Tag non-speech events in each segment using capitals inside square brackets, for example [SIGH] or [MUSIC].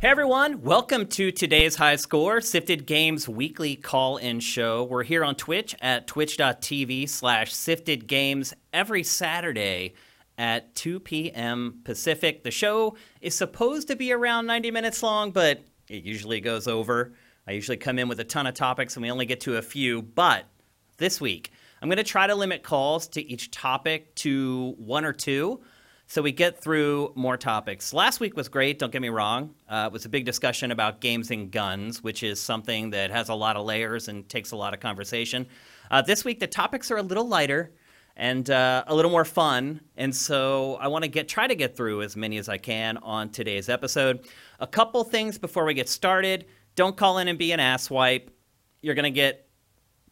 Hey everyone, welcome to today's High Score, Sifted Games weekly call-in show. We're here on Twitch at twitch.tv slash Sifted Games every Saturday at 2 p.m. Pacific. The show is supposed to be around 90 minutes long, but it usually goes over. I usually come in with a ton of topics and we only get to a few, but this week I'm going to try to limit calls to each topic to one or two so we get through more topics. Last week was great, don't get me wrong. Uh, it was a big discussion about games and guns, which is something that has a lot of layers and takes a lot of conversation. Uh, this week, the topics are a little lighter and uh, a little more fun. And so I want to get try to get through as many as I can on today's episode. A couple things before we get started. Don't call in and be an asswipe. You're going to get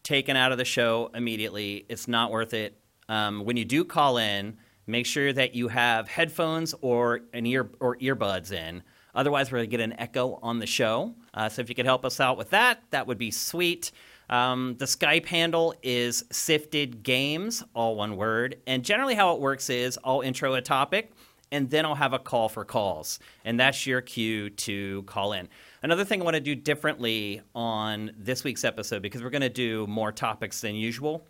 taken out of the show immediately. It's not worth it. Um, when you do call in, Make sure that you have headphones or an ear or earbuds in. Otherwise, we're going to get an echo on the show. Uh, so if you could help us out with that, that would be sweet. Um, the Skype handle is Sifted Games, all one word. And generally, how it works is I'll intro a topic and then I'll have a call for calls. And that's your cue to call in. Another thing I want to do differently on this week's episode, because we're going to do more topics than usual,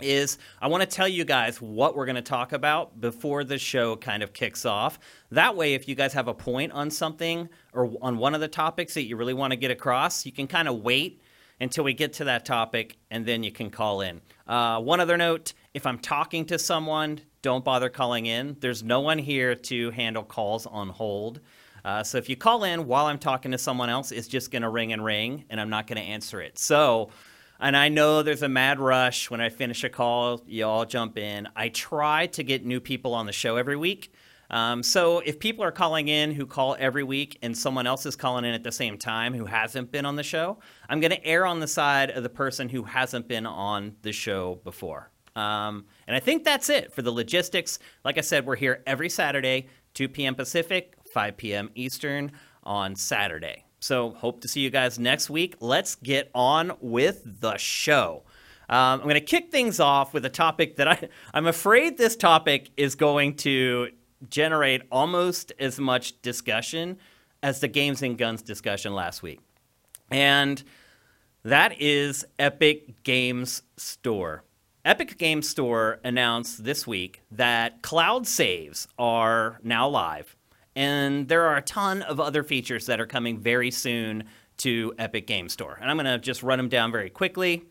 is I want to tell you guys what we're going to talk about before the show kind of kicks off. That way, if you guys have a point on something or on one of the topics that you really want to get across, you can kind of wait until we get to that topic and then you can call in. Uh, one other note if I'm talking to someone, don't bother calling in. There's no one here to handle calls on hold. Uh, so if you call in while I'm talking to someone else, it's just going to ring and ring, and I'm not going to answer it. So and I know there's a mad rush when I finish a call, you all jump in. I try to get new people on the show every week. Um, so if people are calling in who call every week and someone else is calling in at the same time who hasn't been on the show, I'm going to err on the side of the person who hasn't been on the show before. Um, and I think that's it for the logistics. Like I said, we're here every Saturday, 2 p.m. Pacific, 5 p.m. Eastern on Saturday. So hope to see you guys next week. Let's get on with the show. Um, I'm going to kick things off with a topic that I, I'm afraid this topic is going to generate almost as much discussion as the games and guns discussion last week. And that is Epic Games Store. Epic Games Store announced this week that cloud saves are now live and there are a ton of other features that are coming very soon to Epic Game Store. And I'm going to just run them down very quickly.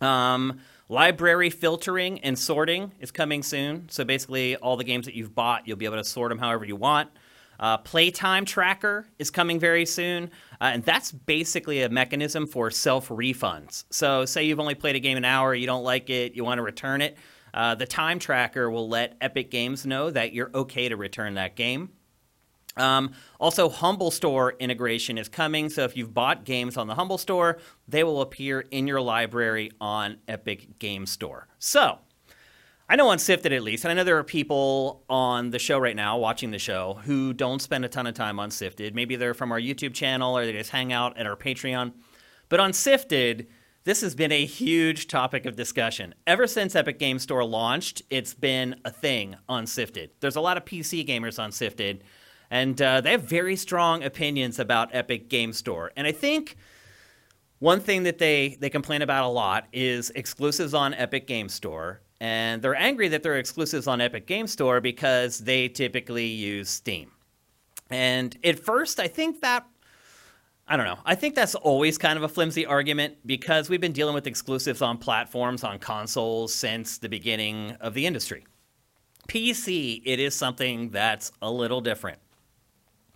Um, library filtering and sorting is coming soon. So basically, all the games that you've bought, you'll be able to sort them however you want. Uh, playtime tracker is coming very soon, uh, and that's basically a mechanism for self refunds. So, say you've only played a game an hour, you don't like it, you want to return it. Uh, the time tracker will let Epic Games know that you're okay to return that game. Um, also, Humble Store integration is coming. So if you've bought games on the Humble Store, they will appear in your library on Epic Game Store. So I know on Sifted at least, and I know there are people on the show right now watching the show who don't spend a ton of time on Sifted. Maybe they're from our YouTube channel or they just hang out at our Patreon. But on Sifted, this has been a huge topic of discussion. Ever since Epic Game Store launched, it's been a thing on Sifted. There's a lot of PC gamers on Sifted and uh, they have very strong opinions about Epic Game Store. And I think one thing that they they complain about a lot is exclusives on Epic Game Store, and they're angry that they're exclusives on Epic Game Store because they typically use Steam. And at first, I think that I don't know. I think that's always kind of a flimsy argument because we've been dealing with exclusives on platforms, on consoles since the beginning of the industry. PC, it is something that's a little different.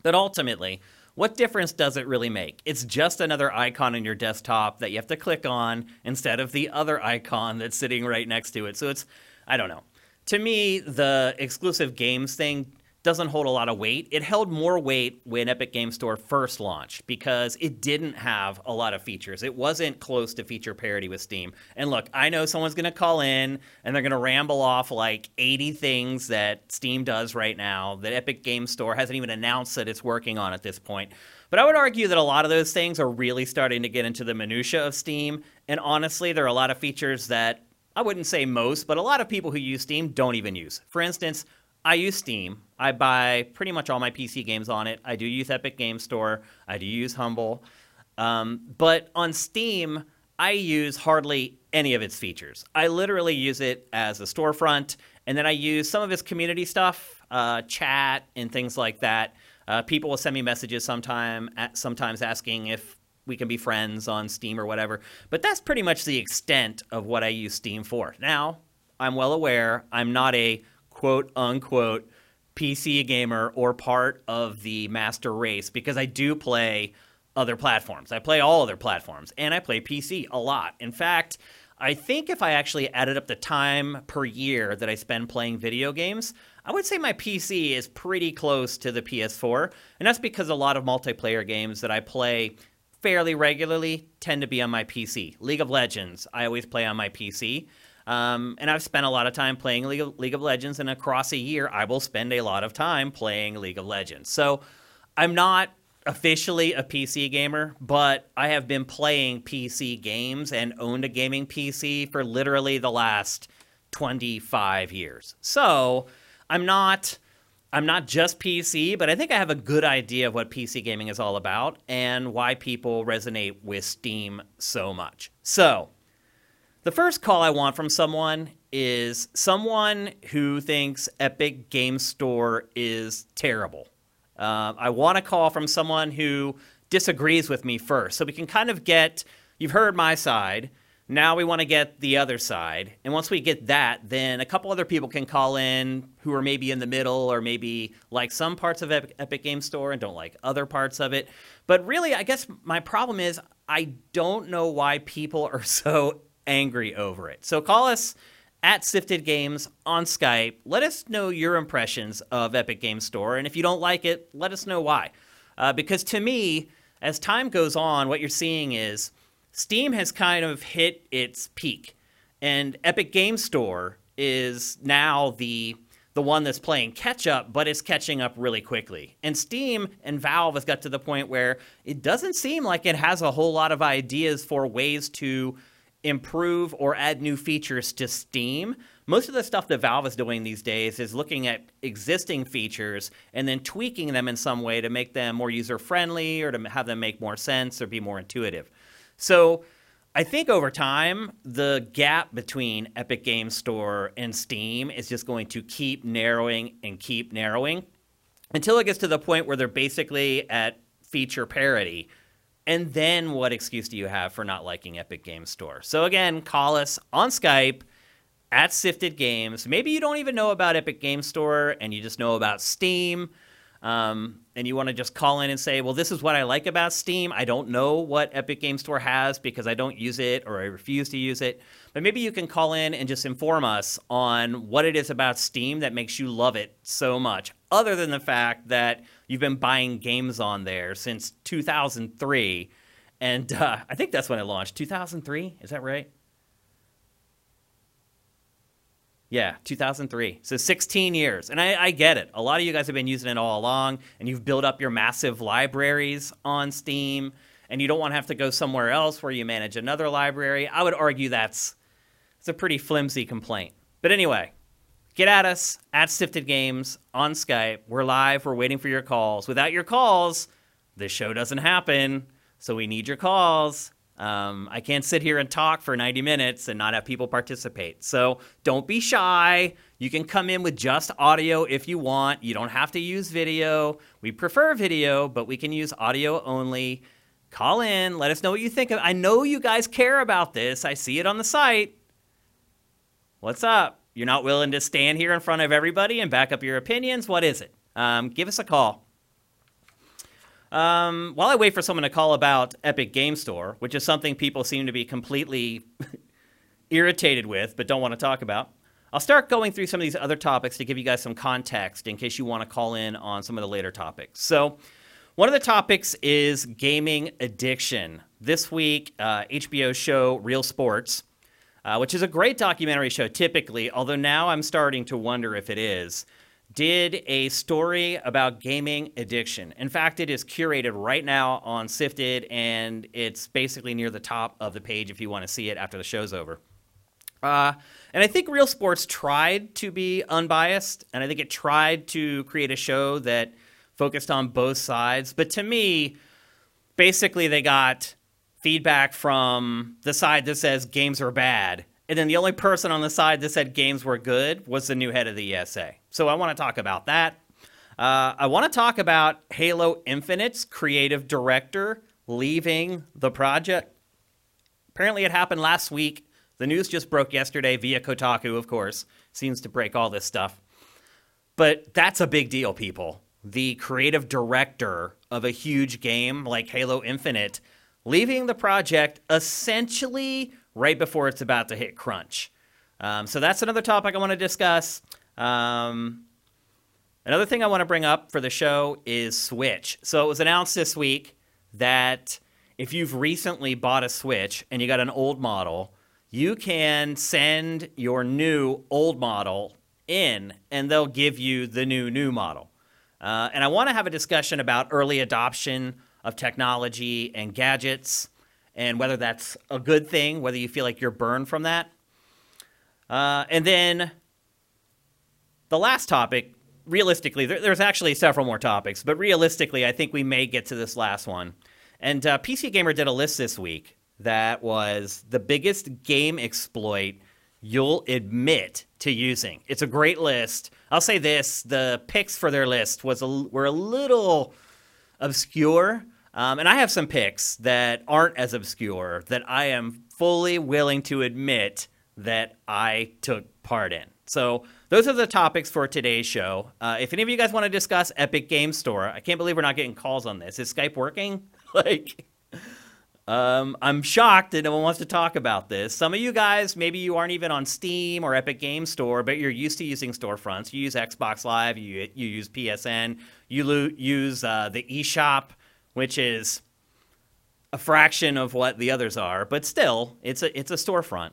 But ultimately, what difference does it really make? It's just another icon on your desktop that you have to click on instead of the other icon that's sitting right next to it. So it's, I don't know. To me, the exclusive games thing doesn't hold a lot of weight. It held more weight when Epic Game Store first launched because it didn't have a lot of features. It wasn't close to feature parity with Steam. And look, I know someone's going to call in and they're going to ramble off like 80 things that Steam does right now that Epic Game Store hasn't even announced that it's working on at this point. But I would argue that a lot of those things are really starting to get into the minutia of Steam. And honestly, there are a lot of features that I wouldn't say most, but a lot of people who use Steam don't even use. For instance, I use Steam. I buy pretty much all my PC games on it. I do use Epic Game Store. I do use Humble. Um, but on Steam, I use hardly any of its features. I literally use it as a storefront, and then I use some of its community stuff, uh, chat, and things like that. Uh, people will send me messages sometime, sometimes asking if we can be friends on Steam or whatever. But that's pretty much the extent of what I use Steam for. Now, I'm well aware I'm not a quote unquote PC gamer or part of the master race because I do play other platforms. I play all other platforms and I play PC a lot. In fact, I think if I actually added up the time per year that I spend playing video games, I would say my PC is pretty close to the PS4. And that's because a lot of multiplayer games that I play fairly regularly tend to be on my PC. League of Legends, I always play on my PC. Um, and I've spent a lot of time playing League of, League of Legends, and across a year, I will spend a lot of time playing League of Legends. So I'm not officially a PC gamer, but I have been playing PC games and owned a gaming PC for literally the last 25 years. So I'm not. I'm not just PC, but I think I have a good idea of what PC gaming is all about and why people resonate with Steam so much. So, the first call I want from someone is someone who thinks Epic Game Store is terrible. Uh, I want a call from someone who disagrees with me first. So we can kind of get, you've heard my side. Now we want to get the other side. And once we get that, then a couple other people can call in who are maybe in the middle or maybe like some parts of Epic, Epic Game Store and don't like other parts of it. But really, I guess my problem is I don't know why people are [LAUGHS] so angry over it. So call us at Sifted Games on Skype. Let us know your impressions of Epic Game Store, and if you don't like it, let us know why. Uh, because to me, as time goes on, what you're seeing is Steam has kind of hit its peak, and Epic Game Store is now the the one that's playing catch up, but it's catching up really quickly. And Steam and Valve has got to the point where it doesn't seem like it has a whole lot of ideas for ways to improve or add new features to Steam. Most of the stuff that Valve is doing these days is looking at existing features and then tweaking them in some way to make them more user friendly or to have them make more sense or be more intuitive. So I think over time, the gap between Epic Game Store and Steam is just going to keep narrowing and keep narrowing until it gets to the point where they're basically at feature parity and then what excuse do you have for not liking Epic Games Store? So again, call us on Skype at Sifted Games. Maybe you don't even know about Epic Games Store and you just know about Steam. Um, and you want to just call in and say, well, this is what I like about Steam. I don't know what Epic Game Store has because I don't use it or I refuse to use it. But maybe you can call in and just inform us on what it is about Steam that makes you love it so much, other than the fact that you've been buying games on there since 2003. And uh, I think that's when it launched. 2003? Is that right? Yeah, 2003. So 16 years. And I, I, get it. A lot of you guys have been using it all along, and you've built up your massive libraries on Steam, and you don't want to have to go somewhere else where you manage another library. I would argue that's, it's a pretty flimsy complaint. But anyway, get at us at Sifted Games on Skype. We're live. We're waiting for your calls. Without your calls, this show doesn't happen. So we need your calls. Um, I can't sit here and talk for 90 minutes and not have people participate. So don't be shy. You can come in with just audio if you want. You don't have to use video. We prefer video, but we can use audio only. Call in. Let us know what you think. I know you guys care about this. I see it on the site. What's up? You're not willing to stand here in front of everybody and back up your opinions? What is it? Um, give us a call. Um, while I wait for someone to call about Epic Game Store, which is something people seem to be completely [LAUGHS] irritated with but don't want to talk about, I'll start going through some of these other topics to give you guys some context in case you want to call in on some of the later topics. So, one of the topics is gaming addiction. This week, uh, HBO show Real Sports, uh, which is a great documentary show typically, although now I'm starting to wonder if it is did a story about gaming addiction. In fact, it is curated right now on Sifted, and it's basically near the top of the page if you want to see it after the show's over. Uh, and I think Real Sports tried to be unbiased, and I think it tried to create a show that focused on both sides. But to me, basically, they got feedback from the side that says games are bad. And then the only person on the side that said games were good was the new head of the ESA. So I want to talk about that. Uh, I want to talk about Halo Infinite's creative director leaving the project. Apparently, it happened last week. The news just broke yesterday via Kotaku, of course. Seems to break all this stuff. But that's a big deal, people. The creative director of a huge game like Halo Infinite leaving the project essentially right before it's about to hit crunch. Um, so that's another topic I want to discuss. Um, another thing I want to bring up for the show is Switch. So it was announced this week that if you've recently bought a Switch and you got an old model, you can send your new old model in and they'll give you the new new model. Uh, and I want to have a discussion about early adoption of technology and gadgets and whether that's a good thing, whether you feel like you're burned from that. Uh, and then the last topic, realistically, there, there's actually several more topics, but realistically, I think we may get to this last one. And uh, PC Gamer did a list this week that was the biggest game exploit you'll admit to using. It's a great list. I'll say this: the picks for their list was a, were a little obscure, um, and I have some picks that aren't as obscure that I am fully willing to admit that I took part in. So those are the topics for today's show. Uh, if any of you guys want to discuss Epic Game Store, I can't believe we're not getting calls on this. Is Skype working? [LAUGHS] like, um, I'm shocked that no one wants to talk about this. Some of you guys, maybe you aren't even on Steam or Epic Game Store, but you're used to using storefronts. You use Xbox Live, you you use PSN, you lo- use uh, the eShop which is a fraction of what the others are, but still, it's a it's a storefront.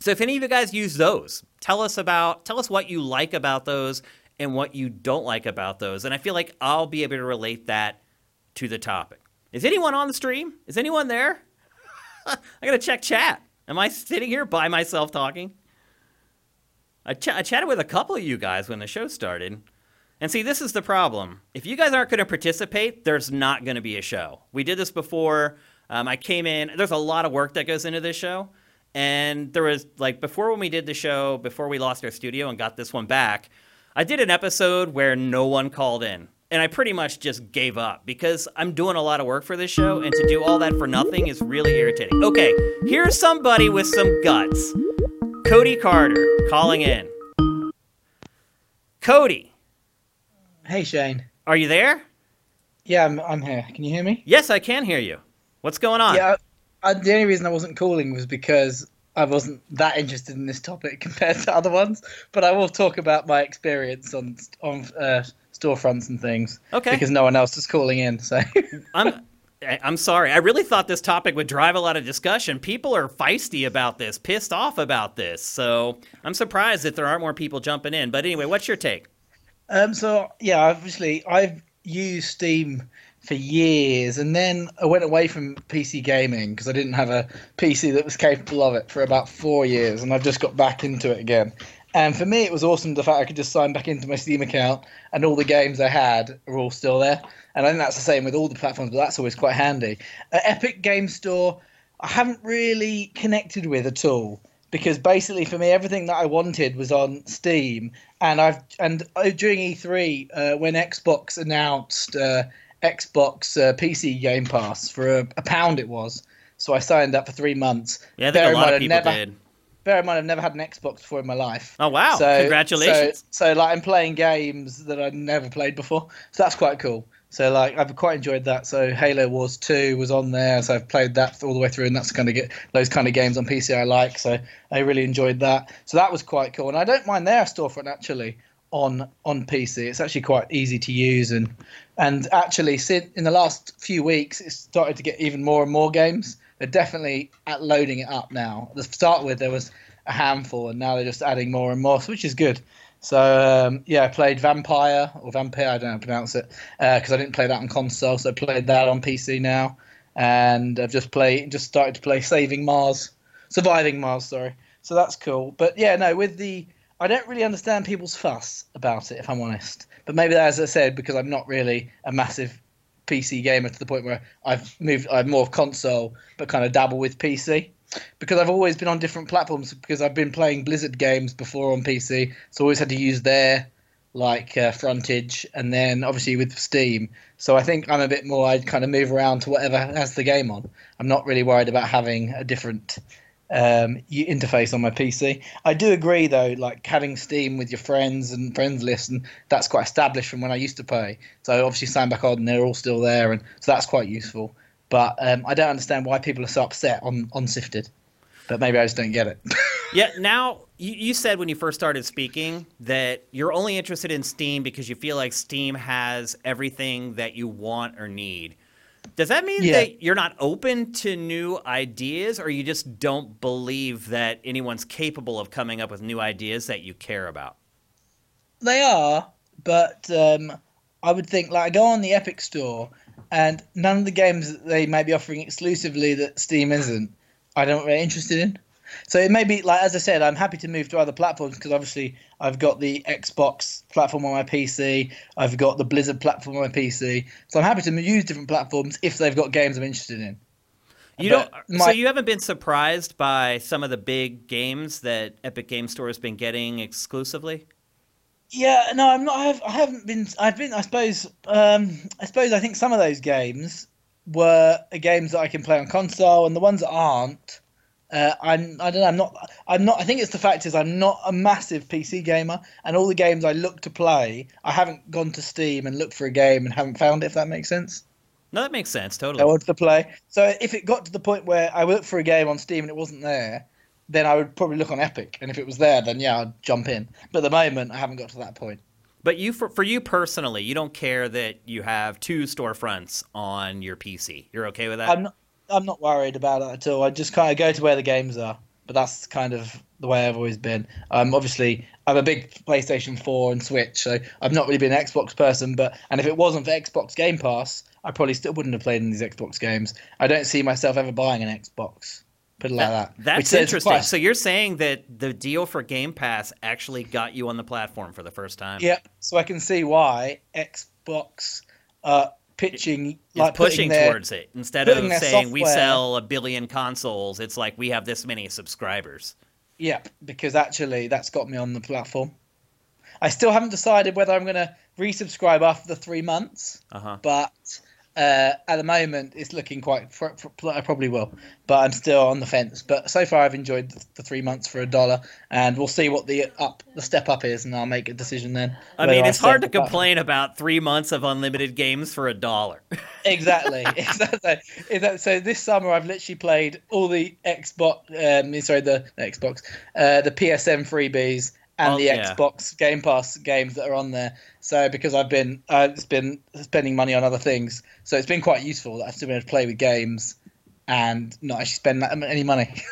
So if any of you guys use those, tell us about tell us what you like about those and what you don't like about those. And I feel like I'll be able to relate that to the topic. Is anyone on the stream? Is anyone there? [LAUGHS] I gotta check chat. Am I sitting here by myself talking? I, ch- I chatted with a couple of you guys when the show started. And see, this is the problem. If you guys aren't going to participate, there's not going to be a show. We did this before. Um, I came in. There's a lot of work that goes into this show. And there was, like, before when we did the show, before we lost our studio and got this one back, I did an episode where no one called in. And I pretty much just gave up because I'm doing a lot of work for this show. And to do all that for nothing is really irritating. Okay, here's somebody with some guts Cody Carter calling in. Cody. Hey, Shane. Are you there? Yeah, I'm, I'm here. Can you hear me? Yes, I can hear you. What's going on? Yeah, I, the only reason I wasn't calling was because I wasn't that interested in this topic [LAUGHS] compared to other ones. But I will talk about my experience on on uh, storefronts and things. Okay. Because no one else is calling in. So. [LAUGHS] I'm. I'm sorry. I really thought this topic would drive a lot of discussion. People are feisty about this, pissed off about this. So I'm surprised that there aren't more people jumping in. But anyway, what's your take? Um, so yeah, obviously I've used Steam for years, and then I went away from PC gaming because I didn't have a PC that was capable of it for about four years, and I've just got back into it again. And for me, it was awesome the fact I could just sign back into my Steam account, and all the games I had are all still there. And I think that's the same with all the platforms, but that's always quite handy. Uh, Epic Game Store, I haven't really connected with at all because basically for me everything that I wanted was on Steam, and I've and uh, during E3 uh, when Xbox announced uh, Xbox uh, PC Game Pass for a, a, pound it was, so I signed up for three months. Yeah, I think bear a lot of people never, did. Bear in mind, I've never had an Xbox before in my life. Oh wow! So, Congratulations. So, so like I'm playing games that I've never played before, so that's quite cool. So like I've quite enjoyed that. So Halo Wars Two was on there, so I've played that all the way through, and that's kind of get those kind of games on PC I like. So I really enjoyed that. So that was quite cool, and I don't mind their storefront actually on on PC. It's actually quite easy to use, and and actually in the last few weeks, it's started to get even more and more games. They're definitely at loading it up now. To start with, there was a handful, and now they're just adding more and more, which is good. So um, yeah, I played Vampire or Vampire, I don't know how to pronounce it, because uh, I didn't play that on console, so I played that on PC now, and I've just played, just started to play Saving Mars, Surviving Mars, sorry. So that's cool. But yeah, no, with the I don't really understand people's fuss about it, if I'm honest. But maybe, as I said, because I'm not really a massive PC gamer to the point where I've moved, I'm more of console, but kind of dabble with PC. Because I've always been on different platforms. Because I've been playing Blizzard games before on PC, so I always had to use their like uh, frontage, and then obviously with Steam. So I think I'm a bit more. I'd kind of move around to whatever has the game on. I'm not really worried about having a different um, interface on my PC. I do agree though, like having Steam with your friends and friends list, and that's quite established from when I used to play. So obviously sign back on, they're all still there, and so that's quite useful. But um, I don't understand why people are so upset on on Sifted. But maybe I just don't get it. [LAUGHS] yeah. Now you, you said when you first started speaking that you're only interested in Steam because you feel like Steam has everything that you want or need. Does that mean yeah. that you're not open to new ideas, or you just don't believe that anyone's capable of coming up with new ideas that you care about? They are, but um, I would think like I go on the Epic Store, and none of the games that they may be offering exclusively that Steam isn't, I don't really interested in. So it may be like as I said, I'm happy to move to other platforms because obviously I've got the Xbox platform on my PC, I've got the Blizzard platform on my PC, so I'm happy to use different platforms if they've got games I'm interested in. You don't. My, so you haven't been surprised by some of the big games that Epic Game Store has been getting exclusively. Yeah, no, I'm not. I, have, I haven't been. I've been. I suppose. Um, I suppose. I think some of those games were games that I can play on console, and the ones that aren't, uh, I'm I don't know I'm not I'm not I think it's the fact is I'm not a massive PC gamer and all the games I look to play I haven't gone to Steam and looked for a game and haven't found it if that makes sense. No, that makes sense totally. I wanted to play. So if it got to the point where I looked for a game on Steam and it wasn't there, then I would probably look on Epic and if it was there then yeah I'd jump in. But at the moment I haven't got to that point. But you, for, for you personally, you don't care that you have two storefronts on your PC. You're okay with that? I'm not, I'm not worried about it at all. I just kind of go to where the games are. But that's kind of the way I've always been. Um, obviously, I'm a big PlayStation 4 and Switch, so I've not really been an Xbox person. But and if it wasn't for Xbox Game Pass, I probably still wouldn't have played in these Xbox games. I don't see myself ever buying an Xbox. Put it like that. That's interesting. So you're saying that the deal for Game Pass actually got you on the platform for the first time? Yeah. So I can see why Xbox uh, pitching like pushing their, towards it instead of saying software, we sell a billion consoles it's like we have this many subscribers yeah because actually that's got me on the platform i still haven't decided whether i'm going to resubscribe after the three months uh-huh. but uh, at the moment, it's looking quite. I probably will, but I'm still on the fence. But so far, I've enjoyed the, the, three months for a dollar, and we'll see what the up, the step up is, and I'll make a decision then. I mean, it's I hard to complain about three months of unlimited games for a dollar. [LAUGHS] exactly. [LAUGHS] exactly. So this summer, I've literally played all the Xbox. Um, sorry, the, Xbox, uh, the PSN freebies, and the yeah. Xbox Game Pass games that are on there. So because I've been uh, it's been spending money on other things, so it's been quite useful that I've still been able to play with games and not actually spend that, any money.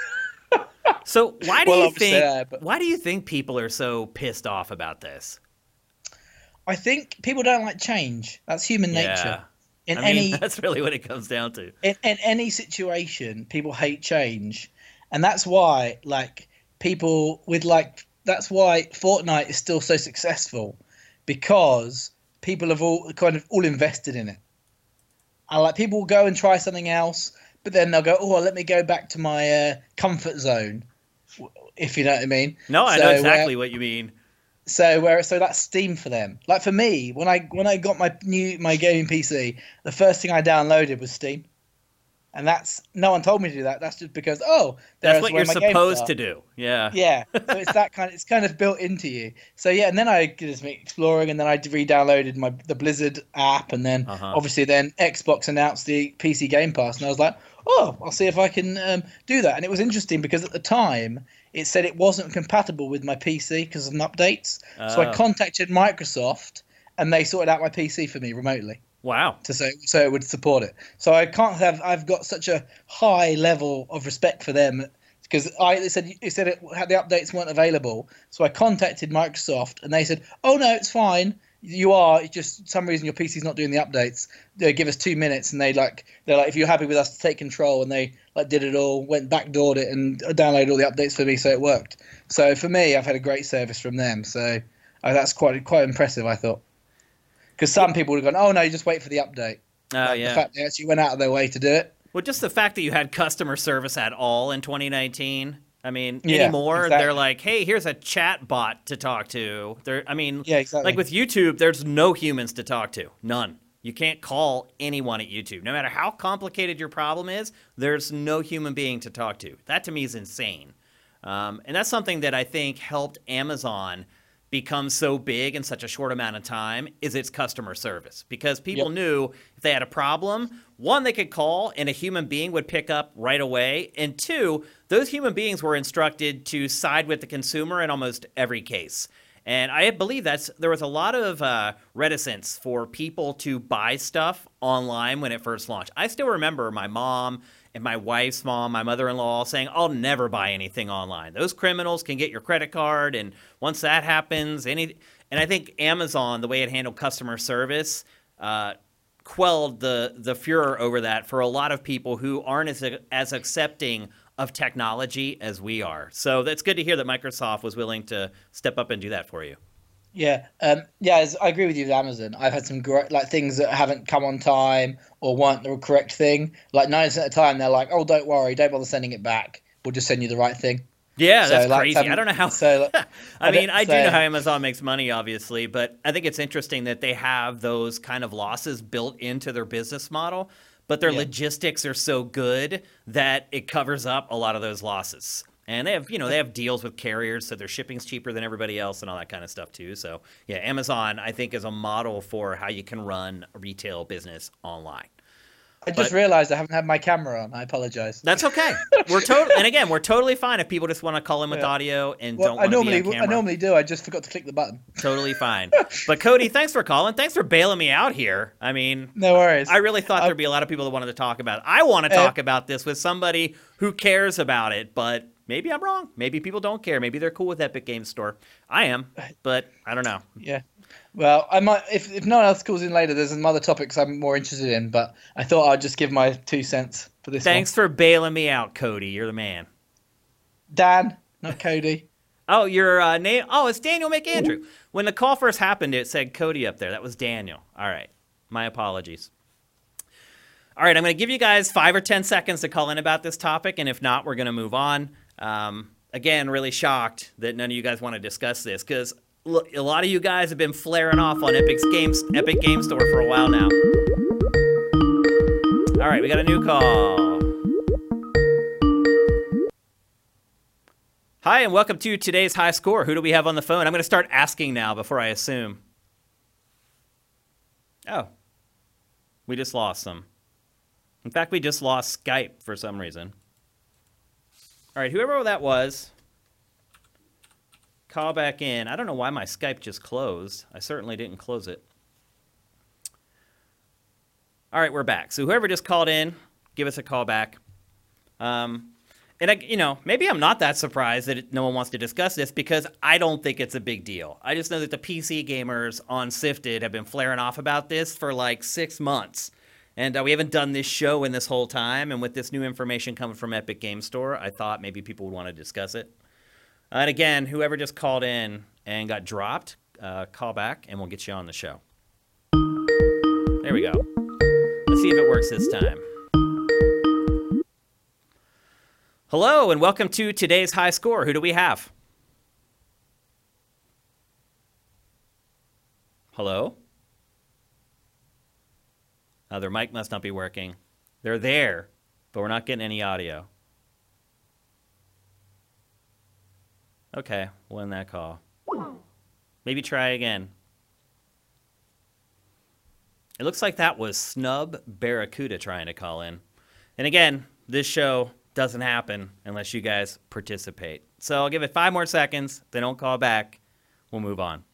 [LAUGHS] so why do well, you think but... why do you think people are so pissed off about this? I think people don't like change. That's human nature. Yeah. In I mean, any [LAUGHS] that's really what it comes down to. In, in any situation, people hate change, and that's why like people with like that's why Fortnite is still so successful because people have all kind of all invested in it. And like people will go and try something else, but then they'll go, "Oh, let me go back to my uh, comfort zone," if you know what I mean. No, I so, know exactly uh, what you mean. So where so that's Steam for them. Like for me, when I when I got my new my gaming PC, the first thing I downloaded was Steam and that's no one told me to do that. That's just because oh, that's what you're supposed to do. Yeah, yeah. So [LAUGHS] it's that kind. Of, it's kind of built into you. So yeah, and then I just exploring, and then I re-downloaded my the Blizzard app, and then uh-huh. obviously then Xbox announced the PC Game Pass, and I was like, oh, I'll see if I can um, do that. And it was interesting because at the time it said it wasn't compatible with my PC because of some updates. So I oh. contacted Microsoft, and they sorted out my PC for me remotely. Wow. To say so it would support it. So I can't have I've got such a high level of respect for them because I they said it said it, the updates weren't available. So I contacted Microsoft and they said, "Oh no, it's fine. you are it's just some reason your PC's not doing the updates. They give us two minutes, and they like they're like if you're happy with us to take control, and they like did it all, went backdoored it, and downloaded all the updates for me, so it worked. So for me, I've had a great service from them. So uh, that's quite quite impressive, I thought. Because some people would have gone, oh no, you just wait for the update. Oh Like, yeah. The fact they actually went out of their way to do it. Well, just the fact that you had customer service at all in 2019. I mean, Yeah, anymore exactly. they're like, "Hey, here's a chat bot to talk to." There, I mean, Yeah, exactly. like with YouTube, there's no humans to talk to, none. You can't call anyone at YouTube, no matter how complicated your problem is. There's no human being to talk to. That to me is insane, um, and that's something that I think helped Amazon become so big in such a short amount of time is its customer service because people Yep. knew if they had a problem, one, they could call and a human being would pick up right away. And two, those human beings were instructed to side with the consumer in almost every case. And I believe that's there was a lot of uh, reticence for people to buy stuff online when it first launched. I still remember my mom and my wife's mom, my mother-in-law saying, "I'll never buy anything online. Those criminals can get your credit card, and once that happens, any." And I think Amazon, the way it handled customer service, uh, quelled the the furor over that for a lot of people who aren't as as accepting of technology as we are. So that's good to hear that Microsoft was willing to step up and do that for you. Yeah, um, yeah, as- I agree with you with Amazon. I've had some great like things that haven't come on time or weren't the correct thing. Like ninety percent of the time, they're like, "Oh, don't worry, don't bother sending it back. We'll just send you the right thing." Yeah, So, that's like, crazy. I don't know how. so, like, [LAUGHS] I I mean, I do so- know how Amazon makes money, obviously, but I think it's interesting that they have those kind of losses built into their business model, but their Yeah. logistics are so good that it covers up a lot of those losses. And they have, you know, they have deals with carriers, so their shipping's cheaper than everybody else and all that kind of stuff too. So, yeah, Amazon, I think, is a model for how you can run a retail business online. I just But- realised I haven't had my camera on. I apologise. That's okay. We're total, and again, we're totally fine if people just want to call in with Yeah. audio and Well, don't I want to normally, be on camera. I normally do. I just forgot to click the button. Totally fine. But Cody, thanks for calling. Thanks for bailing me out here. I mean, No worries. I really thought I- there'd be a lot of people that wanted to talk about it. I want to Uh, talk about this with somebody who cares about it, but maybe I'm wrong. Maybe people don't care. Maybe they're cool with Epic Games Store. I am, but I don't know. [LAUGHS] Yeah. Well, I might if if no one else calls in later. There's some other topics I'm more interested in, but I thought I'd just give my two cents for this. Thanks for bailing me out, Cody. You're the man. Dan, not Cody. [LAUGHS] Oh, your uh, name? Oh, it's Daniel McAndrew. When the call first happened, it said Cody up there. That was Daniel. All right. My apologies. All right, I'm going to give you guys five or 10 seconds to call in about this topic, and if not, we're going to move on. Um, again, really shocked that none of you guys want to discuss this because a lot of you guys have been flaring off on Epic's Games, Epic Game Store for a while now. All right, we got a new call. Hi, and welcome to today's high score. Who do we have on the phone? I'm going to start asking now before I assume. Oh, we just lost them. In fact, we just lost Skype for some reason. All right, whoever that was, call back in. I don't know why my Skype just closed. I certainly didn't close it. All right, we're back. So whoever just called in, give us a call back. Um, and I, you know, maybe I'm not that surprised that no one wants to discuss this because I don't think it's a big deal. I just know that the PC gamers on Sifted have been flaring off about this for like six months, and uh, we haven't done this show in this whole time. And with this new information coming from Epic Game Store, I thought maybe people would want to discuss it. And again, whoever just called in and got dropped, uh, call back and we'll get you on the show. There we go. Let's see if it works this time. Hello, and welcome to today's high score. Who do we have? Hello? Oh, their mic must not be working. They're there, but we're not getting any audio. Okay, end that call. Maybe try again. It looks like that was Snub Barracuda trying to call in. And again, this show doesn't happen unless you guys participate. So I'll give it five more seconds. If they don't call back, we'll move on.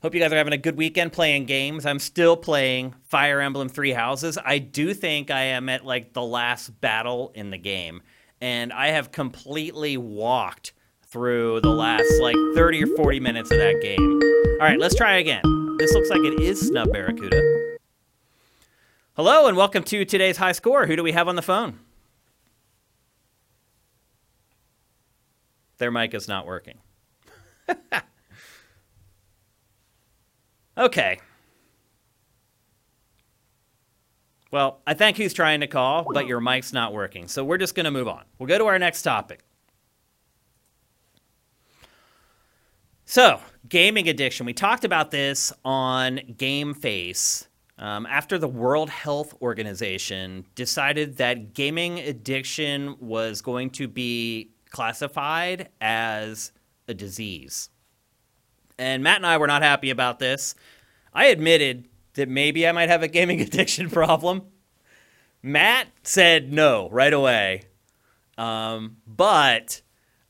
Hope you guys are having a good weekend playing games. I'm still playing Fire Emblem Three Houses. I do think I am at like the last battle in the game. And I have completely walked through the last like 30 or 40 minutes of that game. All right, let's try again. This looks like it is Snub Barracuda. Hello, and welcome to today's high score. Who do we have on the phone? Their mic is not working. [LAUGHS] okay. Well, I think who's trying to call, but your mic's not working. So we're just going to move on. We'll go to our next topic. So, gaming addiction. We talked about this on Game Face um, after the World Health Organization decided that gaming addiction was going to be classified as a disease. And Matt and I were not happy about this. I admitted that maybe I might have a gaming [LAUGHS] addiction problem. Matt said no right away. Um, but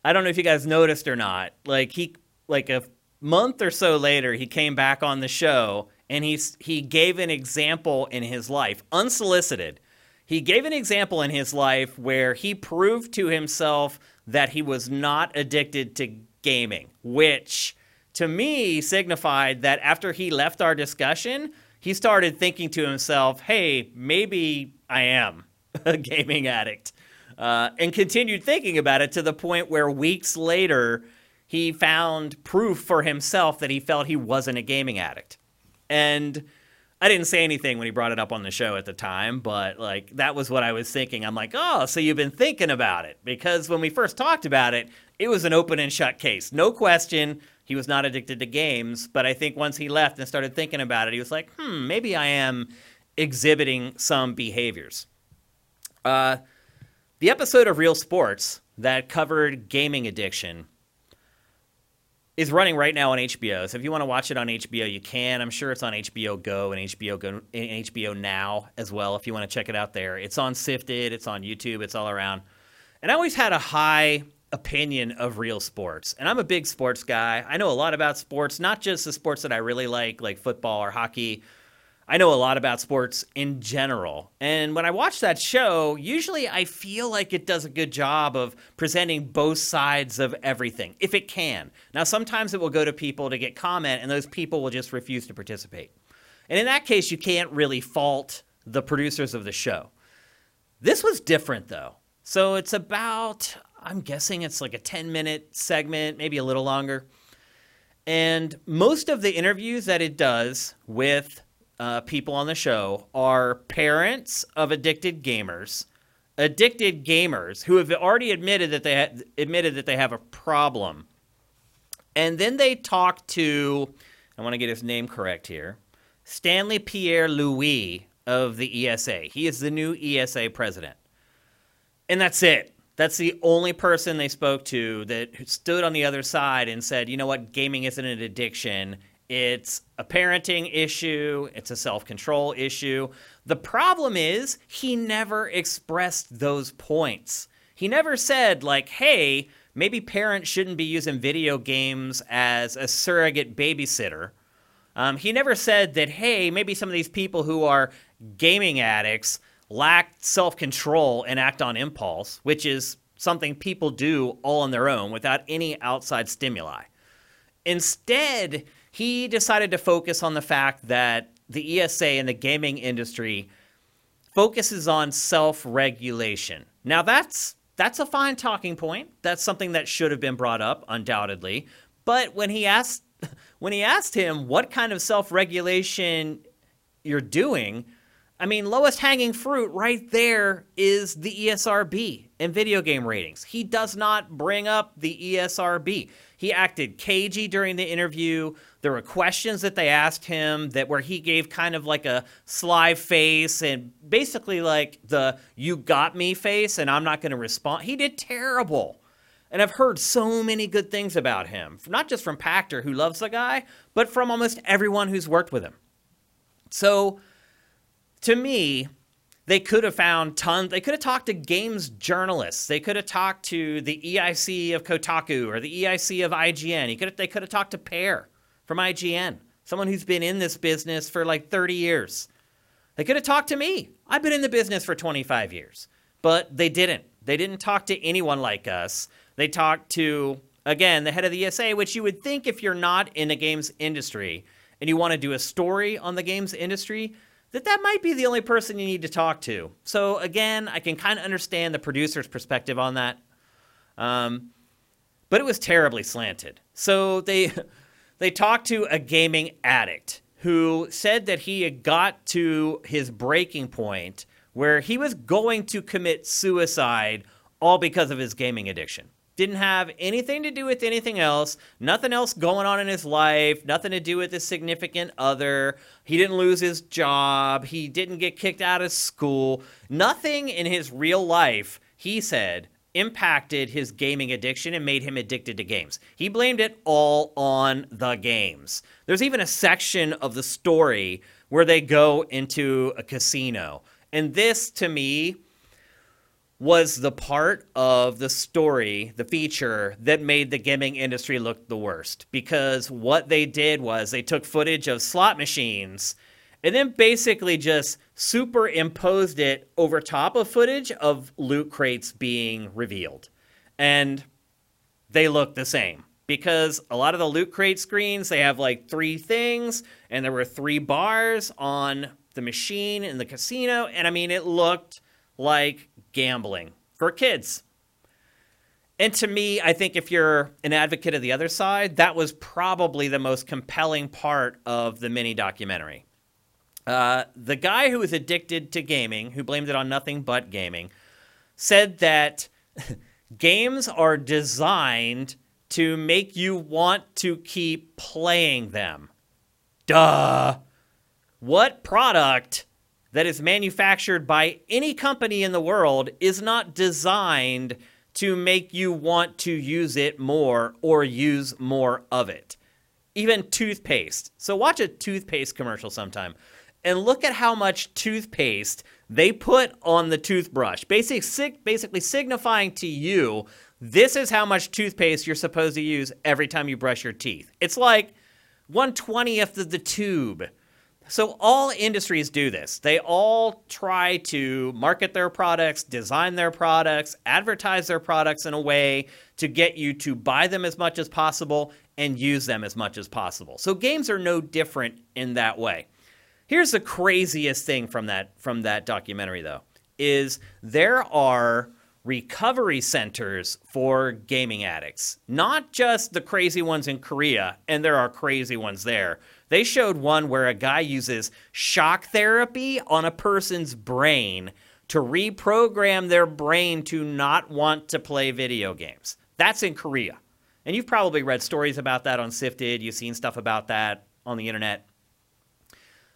I don't know if you guys noticed or not. Like he, like a month or so later, he came back on the show and he's he gave an example in his life, unsolicited. He gave an example in his life where he proved to himself that he was not addicted to gaming, which to me signified that after he left our discussion, he started thinking to himself, hey, maybe I am [LAUGHS] a gaming addict. Uh, and continued thinking about it to the point where weeks later, he found proof for himself that he felt he wasn't a gaming addict. And I didn't say anything when he brought it up on the show at the time, but like that was what I was thinking. I'm like, oh, so you've been thinking about it. Because when we first talked about it, it was an open and shut case. No question, he was not addicted to games. But I think once he left and started thinking about it, he was like, hmm, maybe I am exhibiting some behaviors. Uh, the episode of Real Sports that covered gaming addiction is running right now on HBO. So if you want to watch it on HBO, you can. I'm sure it's on HBO Go and HBO Go and HBO Now as well. If you want to check it out there, it's on Sifted, it's on YouTube, it's all around. And I always had a high opinion of real sports, and I'm a big sports guy. I know a lot about sports, not just the sports that I really like, like football or hockey, I know a lot about sports in general. And when I watch that show, usually I feel like it does a good job of presenting both sides of everything, if it can. Now, sometimes it will go to people to get comment, and those people will just refuse to participate. And in that case, you can't really fault the producers of the show. This was different, though. So it's about, I'm guessing it's like a 10 minute segment, maybe a little longer. And most of the interviews that it does with uh, people on the show are parents of addicted gamers, addicted gamers who have already admitted that they ha- admitted that they have a problem, and then they talk to I want to get his name correct here, Stanley Pierre Louis of the ESA. He is the new ESA president, and that's it. That's the only person they spoke to that stood on the other side and said, you know what, gaming isn't an addiction. It's a parenting issue, it's a self control issue. The problem is, he never expressed those points. He never said, like, hey, maybe parents shouldn't be using video games as a surrogate babysitter. Um, he never said that, hey, maybe some of these people who are gaming addicts lack self control and act on impulse, which is something people do all on their own without any outside stimuli. Instead, he decided to focus on the fact that the ESA and the gaming industry focuses on self-regulation. Now that's that's a fine talking point. That's something that should have been brought up undoubtedly. But when he asked [LAUGHS] when he asked him what kind of self-regulation you're doing, I mean, lowest hanging fruit right there is the ESRB and video game ratings. He does not bring up the ESRB. He acted cagey during the interview. There were questions that they asked him that where he gave kind of like a sly face and basically like the you got me face and I'm not going to respond. He did terrible. And I've heard so many good things about him, not just from Pachter, who loves the guy, but from almost everyone who's worked with him. So, to me, they could have found tons. They could have talked to games journalists. They could have talked to the EIC of Kotaku or the EIC of IGN. Could have, they could have talked to Peer from IGN, someone who's been in this business for like 30 years. They could have talked to me. I've been in the business for 25 years, but they didn't. They didn't talk to anyone like us. They talked to Again, the head of the ESA, which you would think if you're not in the games industry and you want to do a story on the games industry, that that might be the only person you need to talk to. So again, I can kind of understand the producer's perspective on that. Um, but it was terribly slanted. So they [LAUGHS] they talked to a gaming addict who said that he had got to his breaking point where he was going to commit suicide all because of his gaming addiction. Didn't have anything to do with anything else, nothing else going on in his life, nothing to do with his significant other. He didn't lose his job, he didn't get kicked out of school. Nothing in his real life, he said, impacted his gaming addiction and made him addicted to games. He blamed it all on the games. There's even a section of the story where they go into a casino. And this, to me, was the part of the story, the feature that made the gaming industry look the worst. Because what they did was they took footage of slot machines and then basically just superimposed it over top of footage of loot crates being revealed. And they look the same because a lot of the loot crate screens they have like three things and there were three bars on the machine in the casino and I mean it looked like gambling for kids. And to me, I think if you're an advocate of the other side, that was probably the most compelling part of the mini documentary. Uh, the guy who was addicted to gaming, who blamed it on nothing but gaming, said that [LAUGHS] games are designed to make you want to keep playing them. Duh. What product that is manufactured by any company in the world is not designed to make you want to use it more or use more of it. Even toothpaste. So, watch a toothpaste commercial sometime and look at how much toothpaste they put on the toothbrush, basically, basically signifying to you this is how much toothpaste you're supposed to use every time you brush your teeth. It's like 120th of the tube. So all industries do this. They all try to market their products, design their products, advertise their products in a way to get you to buy them as much as possible and use them as much as possible. So games are no different in that way. Here's the craziest thing from that from that documentary though is there are recovery centers for gaming addicts. Not just the crazy ones in Korea, and there are crazy ones there they showed one where a guy uses shock therapy on a person's brain to reprogram their brain to not want to play video games. That's in Korea. And you've probably read stories about that on Sifted, you've seen stuff about that on the internet.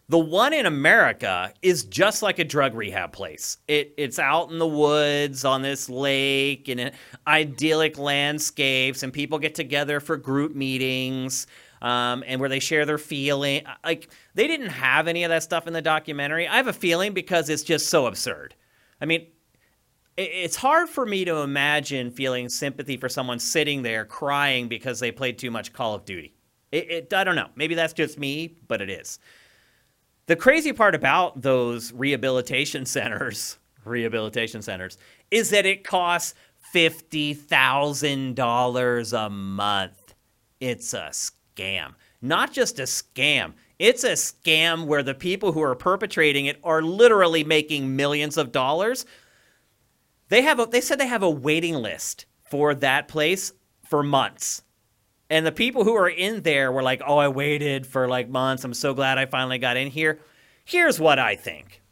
The one in America is just like a drug rehab place. It, it's out in the woods on this lake in idyllic landscapes, and people get together for group meetings um, and where they share their feeling. Like they didn't have any of that stuff in the documentary. I have a feeling because it's just so absurd. I mean, it's hard for me to imagine feeling sympathy for someone sitting there crying because they played too much Call of Duty. It, it, I don't know. Maybe that's just me, but it is. The crazy part about those rehabilitation [LAUGHS] centers, rehabilitation centers, is that it costs fifty thousand dollars a month. It's a scam. Not just a scam, it's a scam where the people who are perpetrating it are literally making millions of dollars. They have a, they said they have a waiting list for that place for months. And the people who are in there were like, "Oh, I waited for like months. I'm so glad I finally got in here." Here's what I think.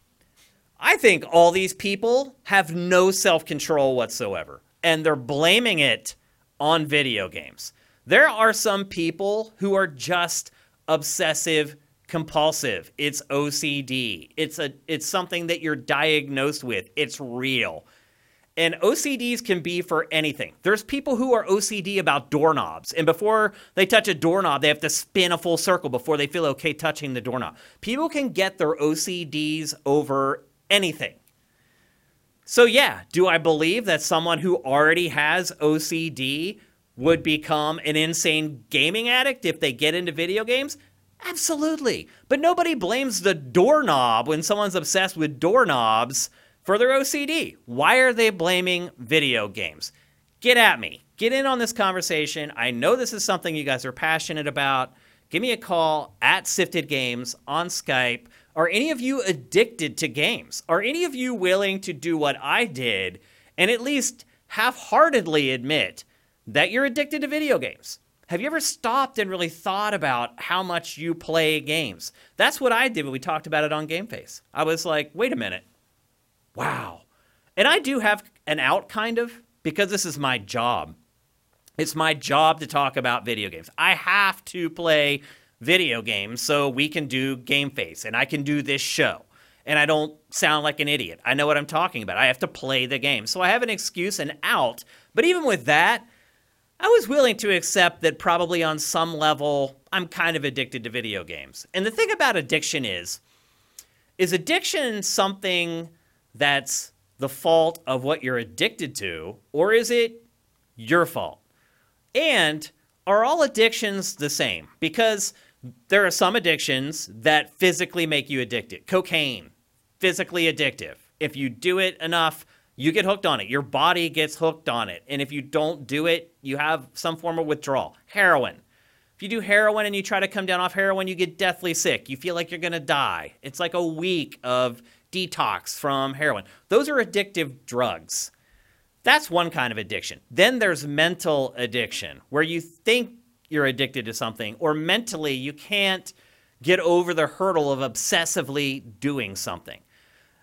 I think all these people have no self-control whatsoever, and they're blaming it on video games. There are some people who are just obsessive compulsive. It's OCD. It's a it's something that you're diagnosed with. It's real. And OCDs can be for anything. There's people who are OCD about doorknobs, and before they touch a doorknob, they have to spin a full circle before they feel okay touching the doorknob. People can get their OCDs over anything. So, yeah, do I believe that someone who already has OCD would become an insane gaming addict if they get into video games? Absolutely. But nobody blames the doorknob when someone's obsessed with doorknobs for their OCD. Why are they blaming video games? Get at me. Get in on this conversation. I know this is something you guys are passionate about. Give me a call at Sifted Games on Skype. Are any of you addicted to games? Are any of you willing to do what I did and at least half heartedly admit that you're addicted to video games? Have you ever stopped and really thought about how much you play games? That's what I did when we talked about it on Game Face. I was like, wait a minute. Wow. And I do have an out kind of because this is my job. It's my job to talk about video games. I have to play video games so we can do Game Face and I can do this show. And I don't sound like an idiot. I know what I'm talking about. I have to play the game. So I have an excuse and out. But even with that, I was willing to accept that probably on some level I'm kind of addicted to video games. And the thing about addiction is is addiction something that's the fault of what you're addicted to or is it your fault? And are all addictions the same? Because there are some addictions that physically make you addicted. Cocaine, physically addictive. If you do it enough, you get hooked on it. Your body gets hooked on it. And if you don't do it, you have some form of withdrawal. Heroin. If you do heroin and you try to come down off heroin, you get deathly sick. You feel like you're going to die. It's like a week of detox from heroin. Those are addictive drugs. That's one kind of addiction. Then there's mental addiction, where you think you're addicted to something, or mentally you can't get over the hurdle of obsessively doing something.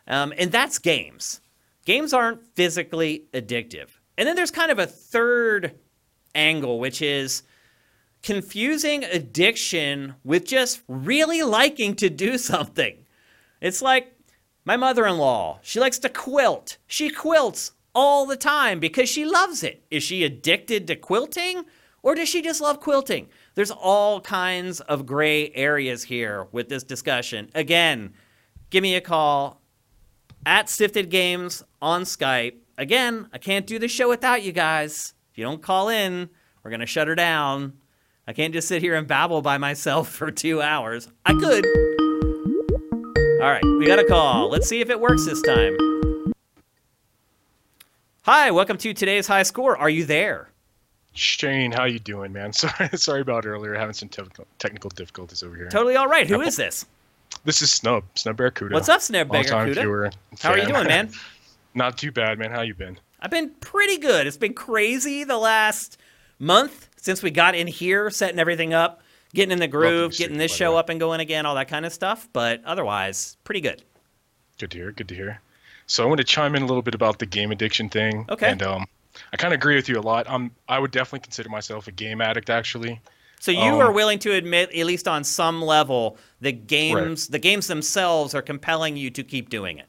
Um, and that's games. Games aren't physically addictive. And then there's kind of a third angle, which is confusing addiction with just really liking to do [LAUGHS] something. It's like my mother in law, she likes to quilt. She quilts all the time because she loves it. Is she addicted to quilting or does she just love quilting? There's all kinds of gray areas here with this discussion. Again, give me a call at Sifted Games on Skype. Again, I can't do the show without you guys. If you don't call in, we're going to shut her down. I can't just sit here and babble by myself [LAUGHS] for two hours. I could. All right, we got a call. Let's see if it works this time. Hi, welcome to today's high score. Are you there? Shane, how you doing, man? [LAUGHS] Sorry, sorry about earlier. Having some technical technical difficulties over here. Totally all right. Who is this? This is Snub, Snub Barracuda. What's up, Snub Barracuda? How are you doing, man? [LAUGHS] Not too bad, man. How you been? I've been pretty good. It's been crazy the last month since we got in here, setting everything up, getting in the groove, getting this show way. up and going again, all that kind of stuff. But otherwise, pretty good. Good to hear. Good to hear. So I want to chime in a little bit about the game addiction thing. Okay. And um, I kind of agree with you a lot. I'm I would definitely consider myself a game addict, actually. So you Um, are willing to admit, at least on some level, the games, the games themselves, are compelling you to keep doing it.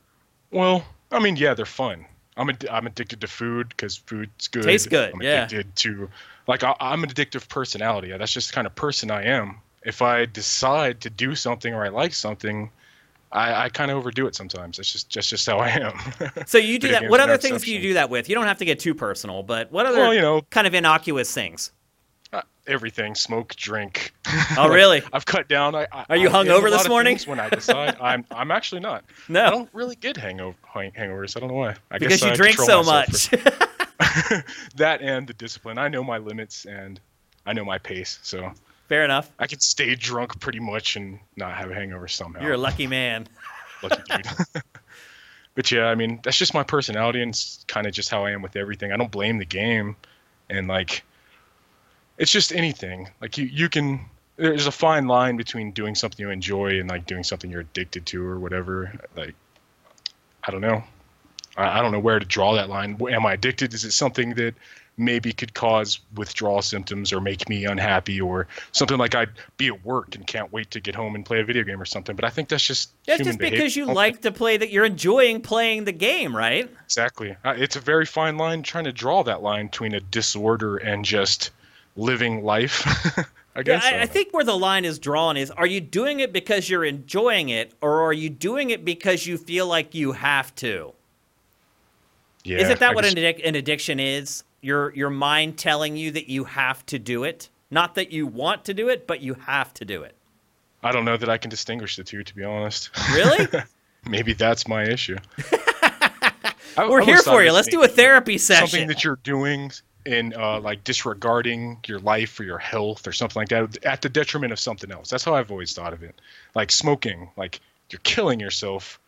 Well, I mean, yeah, they're fun. I'm ad- I'm addicted to food because food's good. Tastes good, I'm yeah. addicted to, like, I, I'm an addictive personality. That's just the kind of person I am. If I decide to do something or I like something, I, I kind of overdo it sometimes. That's just that's just how I am. So you [LAUGHS] do that. What other things do you do that with? You don't have to get too personal, but what other Well, you know- kind of innocuous things? Everything, smoke, drink. Oh, [LAUGHS] really? I've cut down. I, I, Are you hungover this morning? When I decide, [LAUGHS] I'm I'm actually not. No. I don't really get hangover hangovers. I don't know why. I Because guess you I drink so much. [LAUGHS] that and the discipline. I know my limits and I know my pace, so Fair enough. I can stay drunk pretty much and not have a hangover somehow. You're a lucky man. lucky dude. but yeah, I mean, that's just my personality and it's kind of just how I am with everything. I don't blame the game, and like, it's just anything. Like you, you can. There's a fine line between doing something you enjoy and like doing something you're addicted to or whatever. Like, I don't know. I, I don't know where to draw that line. Am I addicted? Is it something that maybe could cause withdrawal symptoms or make me unhappy or something like I'd be at work and can't wait to get home and play a video game or something. But I think that's just That's just behavior. because you like to play that you're enjoying playing the game, right? Exactly. It's a very fine line trying to draw that line between a disorder and just living life. [LAUGHS] I Yeah, guess. I, I uh, think where the line is drawn is are you doing it because you're enjoying it or are you doing it because you feel like you have to? yeah, Isn't that I what an, addic- an addiction is? Your your mind telling you that you have to do it, not that you want to do it, but you have to do it. I don't know that I can distinguish the two, to be honest. Really? [LAUGHS] Maybe that's my issue. [LAUGHS] I- We're I here for you. Let's do a therapy session. Something that you're doing in uh, like disregarding your life or your health or something like that at the detriment of something else. That's how I've always thought of it. Like smoking, like you're killing yourself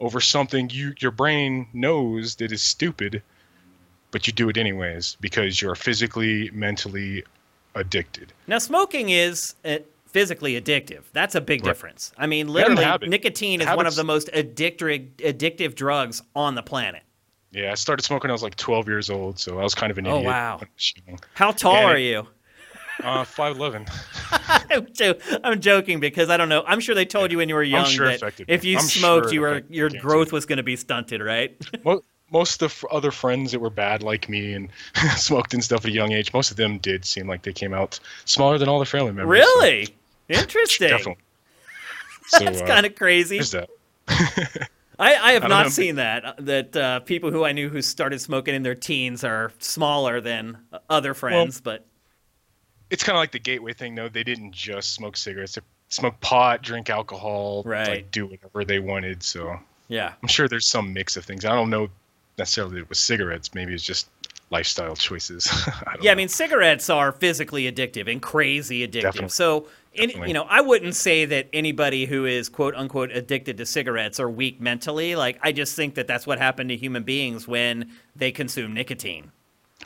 over something you your brain knows that is stupid, but you do it anyways because you're physically, mentally addicted. Now, smoking is uh, physically addictive. That's a big Right. difference. I mean, literally, nicotine is one of the most addictive addictive drugs on the planet. Yeah, I started smoking when I was like 12 years old, so I was kind of an Oh, idiot. Oh wow. when I was young. How tall And are you? Uh, 5'11. [LAUGHS] [LAUGHS] I'm, I'm joking because I don't know. I'm sure they told you when you were young sure that if you I'm smoked, sure you were your growth was going to be stunted, right? [LAUGHS] Mo- most of the other friends that were bad like me and smoked and stuff at a young age, most of them did seem like they came out smaller than all their family members. so- really? Interesting. Definitely. So, That's uh, kind of crazy. There's that. I, I have I don't know. seen that. uh, That uh, people who I knew who started smoking in their teens are smaller than uh, other friends, but It's kind of like the gateway thing, though. They didn't just smoke cigarettes; they smoke pot, drink alcohol, Right. like do whatever they wanted. So yeah. I'm sure there's some mix of things. I don't know necessarily it was cigarettes. Maybe it's just lifestyle choices. [LAUGHS] I Yeah, I mean, cigarettes are physically addictive and crazy addictive. Definitely. So, Definitely. you know, I wouldn't say that anybody who is quote unquote addicted to cigarettes are weak mentally. Like, I just think that that's what happened to human beings when they consume nicotine.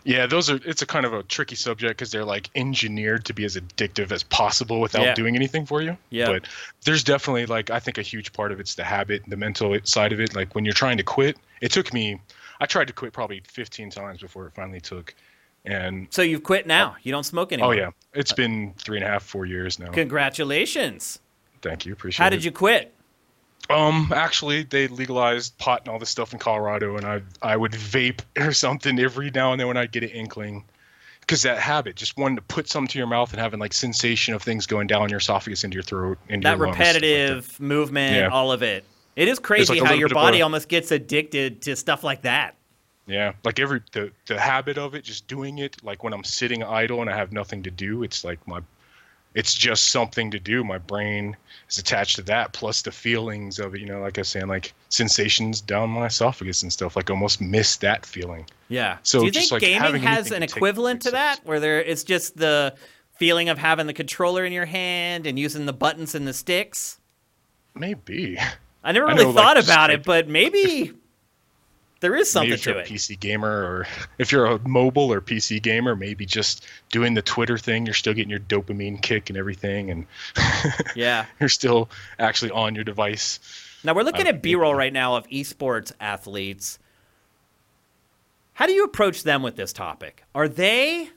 Yeah, those are. It's a kind of a tricky subject because they're like engineered to be as addictive as possible without Yeah. doing anything for you. Yeah. But there's definitely like I think a huge part of it's the habit, the mental side of it. Like when you're trying to quit, it took me. I tried to quit probably 15 times before it finally took. And So you've quit now. You don't smoke anymore. oh yeah, it's been three and a half, four years now. Congratulations. Thank you, appreciate it. How did you quit? Um, actually, they legalized pot and all this stuff in Colorado, and I I would vape [LAUGHS] or something every now and then when I'd get an inkling, because that habit, just wanting to put something to your mouth and having like sensation of things going down your esophagus into your throat, into That your lungs, stuff like that. repetitive movement, Yeah. all of it. It is crazy like how your body a- almost gets addicted to stuff like that. Yeah, like every the the habit of it, just doing it. Like when I'm sitting idle and I have nothing to do, it's like my, it's just something to do. My brain is attached to that, plus the feelings of it. You know, like I was saying, like sensations down my esophagus and stuff. Like almost miss that feeling. Yeah. So Do you think like, gaming has an equivalent to that, where there it's just the feeling of having the controller in your hand and using the buttons and the sticks? Maybe. I never I really know, thought just about it, like- but maybe [LAUGHS] there is something maybe if you're a it. PC gamer or [LAUGHS] if you're a mobile or PC gamer, maybe just doing the Twitter thing, you're still getting your dopamine kick and everything, and [LAUGHS] Yeah. you're still actually on your device. Now we're looking Uh, at B-roll right now of esports athletes. How do you approach them with this topic? Are they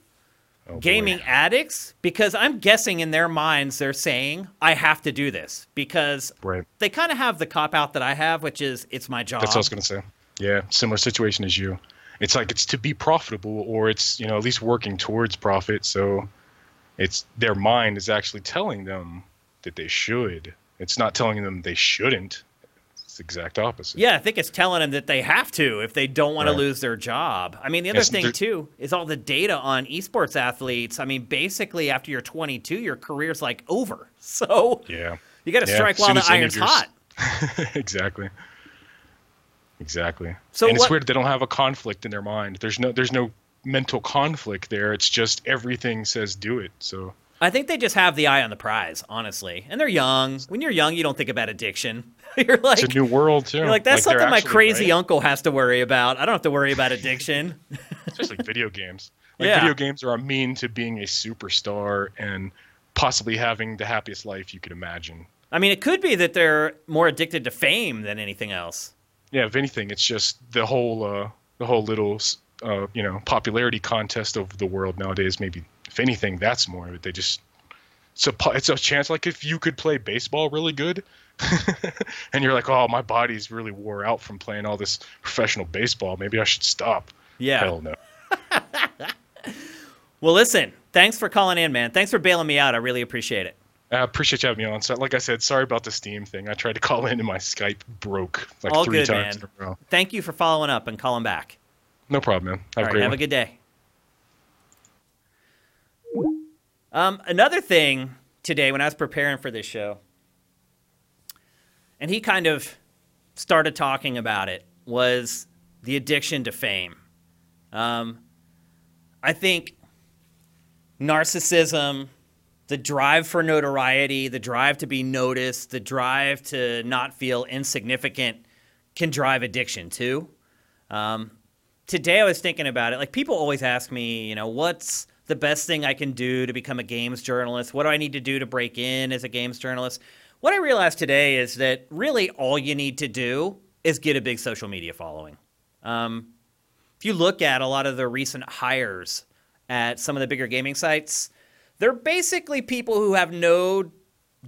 Oh, boy. gaming addicts? Because I'm guessing in their minds they're saying, I have to do this. Because Right. they kind of have the cop out that I have, which is it's my job. That's what I was gonna say. Yeah, similar situation as you. It's like it's to be profitable, or it's you know at least working towards profit. So, it's their mind is actually telling them that they should. It's not telling them they shouldn't. It's the exact opposite. Yeah, I think it's telling them that they have to if they don't want to lose their job. I mean, the other Yes, thing too is all the data on esports athletes. I mean, basically after you're 22, your career's like over. [LAUGHS] So Yeah. you got to Yeah, strike while the iron's hot. [LAUGHS] exactly. Exactly. So and it's weird they don't have a conflict in their mind. There's no there's no mental conflict there. It's just everything says do it. So I think they just have the eye on the prize, honestly. And they're young. When you're young, you don't think about addiction. [LAUGHS] you're like, it's a new world too. you're like that's they're something my crazy right. uncle has to worry about. I don't have to worry about addiction. [LAUGHS] especially video games. Like Yeah. video games are a mean to being a superstar and possibly having the happiest life you could imagine. I mean, it could be that they're more addicted to fame than anything else. Yeah, if anything, it's just the whole uh, the whole little uh, you know popularity contest of the world nowadays. Maybe if anything, that's more of it. They just it's a it's a chance like if you could play baseball really good. [LAUGHS] and you're like, oh, my body's really wore out from playing all this professional baseball. Maybe I should stop. Yeah. Hell no. [LAUGHS] Well, listen, thanks for calling in, man. Thanks for bailing me out. I really appreciate it. I appreciate you having me on. So, like I said, sorry about the Steam thing. I tried to call in and my Skype broke like All three good, times man. in a row. Thank you for following up and calling back. No problem, man. Have All a right, have one. a good day. Um, another thing today when I was preparing for this show, and he kind of started talking about it, was the addiction to fame. Um, I think narcissism, the drive for notoriety, the drive to be noticed, the drive to not feel insignificant can drive addiction too. Um, today I was thinking about it. Like people always ask me, you know, what's the best thing I can do to become a games journalist? What do I need to do to break in as a games journalist? What I realized today is that really all you need to do is get a big social media following. Um, if you look at a lot of the recent hires at some of the bigger gaming sites, they're basically people who have no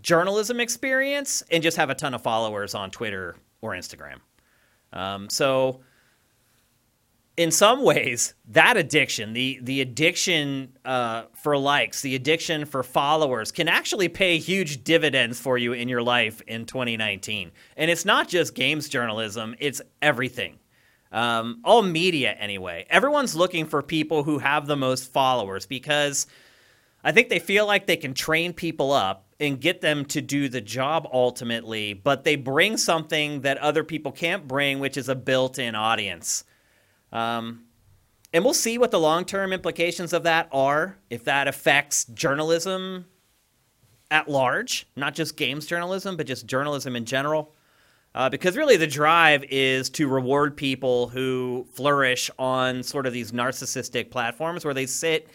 journalism experience and just have a ton of followers on Twitter or Instagram. Um, so, in some ways, that addiction, the the addiction uh, for likes, the addiction for followers, can actually pay huge dividends for you in your life in 2019. And it's not just games journalism; it's everything. Um, all media, anyway. Everyone's looking for people who have the most followers because I think they feel like they can train people up and get them to do the job ultimately, but they bring something that other people can't bring, which is a built in audience. Um, and we'll see what the long term implications of that are, if that affects journalism at large, not just games journalism, but just journalism in general. Uh, because really, the drive is to reward people who flourish on sort of these narcissistic platforms where they sit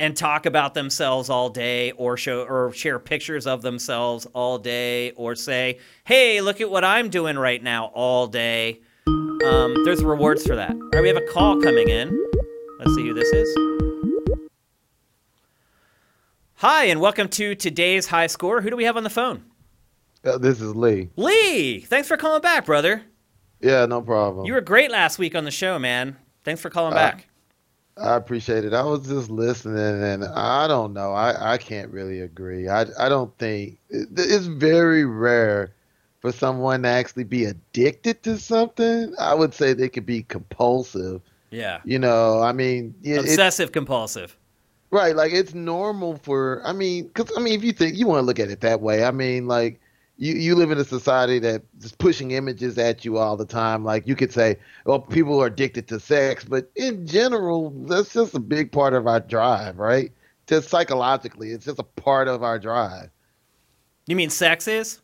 and talk about themselves all day or show or share pictures of themselves all day or say, "Hey, look at what I'm doing right now all day." Um, there's rewards for that. All right, we have a call coming in. Let's see who this is. Hi, and welcome to today's high score. Who do we have on the phone? Uh, this is Lee. Lee, thanks for calling back, brother. Yeah, no problem. You were great last week on the show, man. Thanks for calling Uh, back. I appreciate it. I was just listening, and I don't know. I, I can't really agree. I, I don't think it's very rare for someone to actually be addicted to something. I would say they could be compulsive. Yeah. You know, I mean, yeah, Obsessive compulsive. right. Like it's normal for. I mean, because I mean, if you think you want to look at it that way, I mean, like you you live in a society that is pushing images at you all the time. Like you could say, well, people are addicted to sex, but in general, that's just a big part of our drive, right? Just psychologically, it's just a part of our drive. You mean sex is?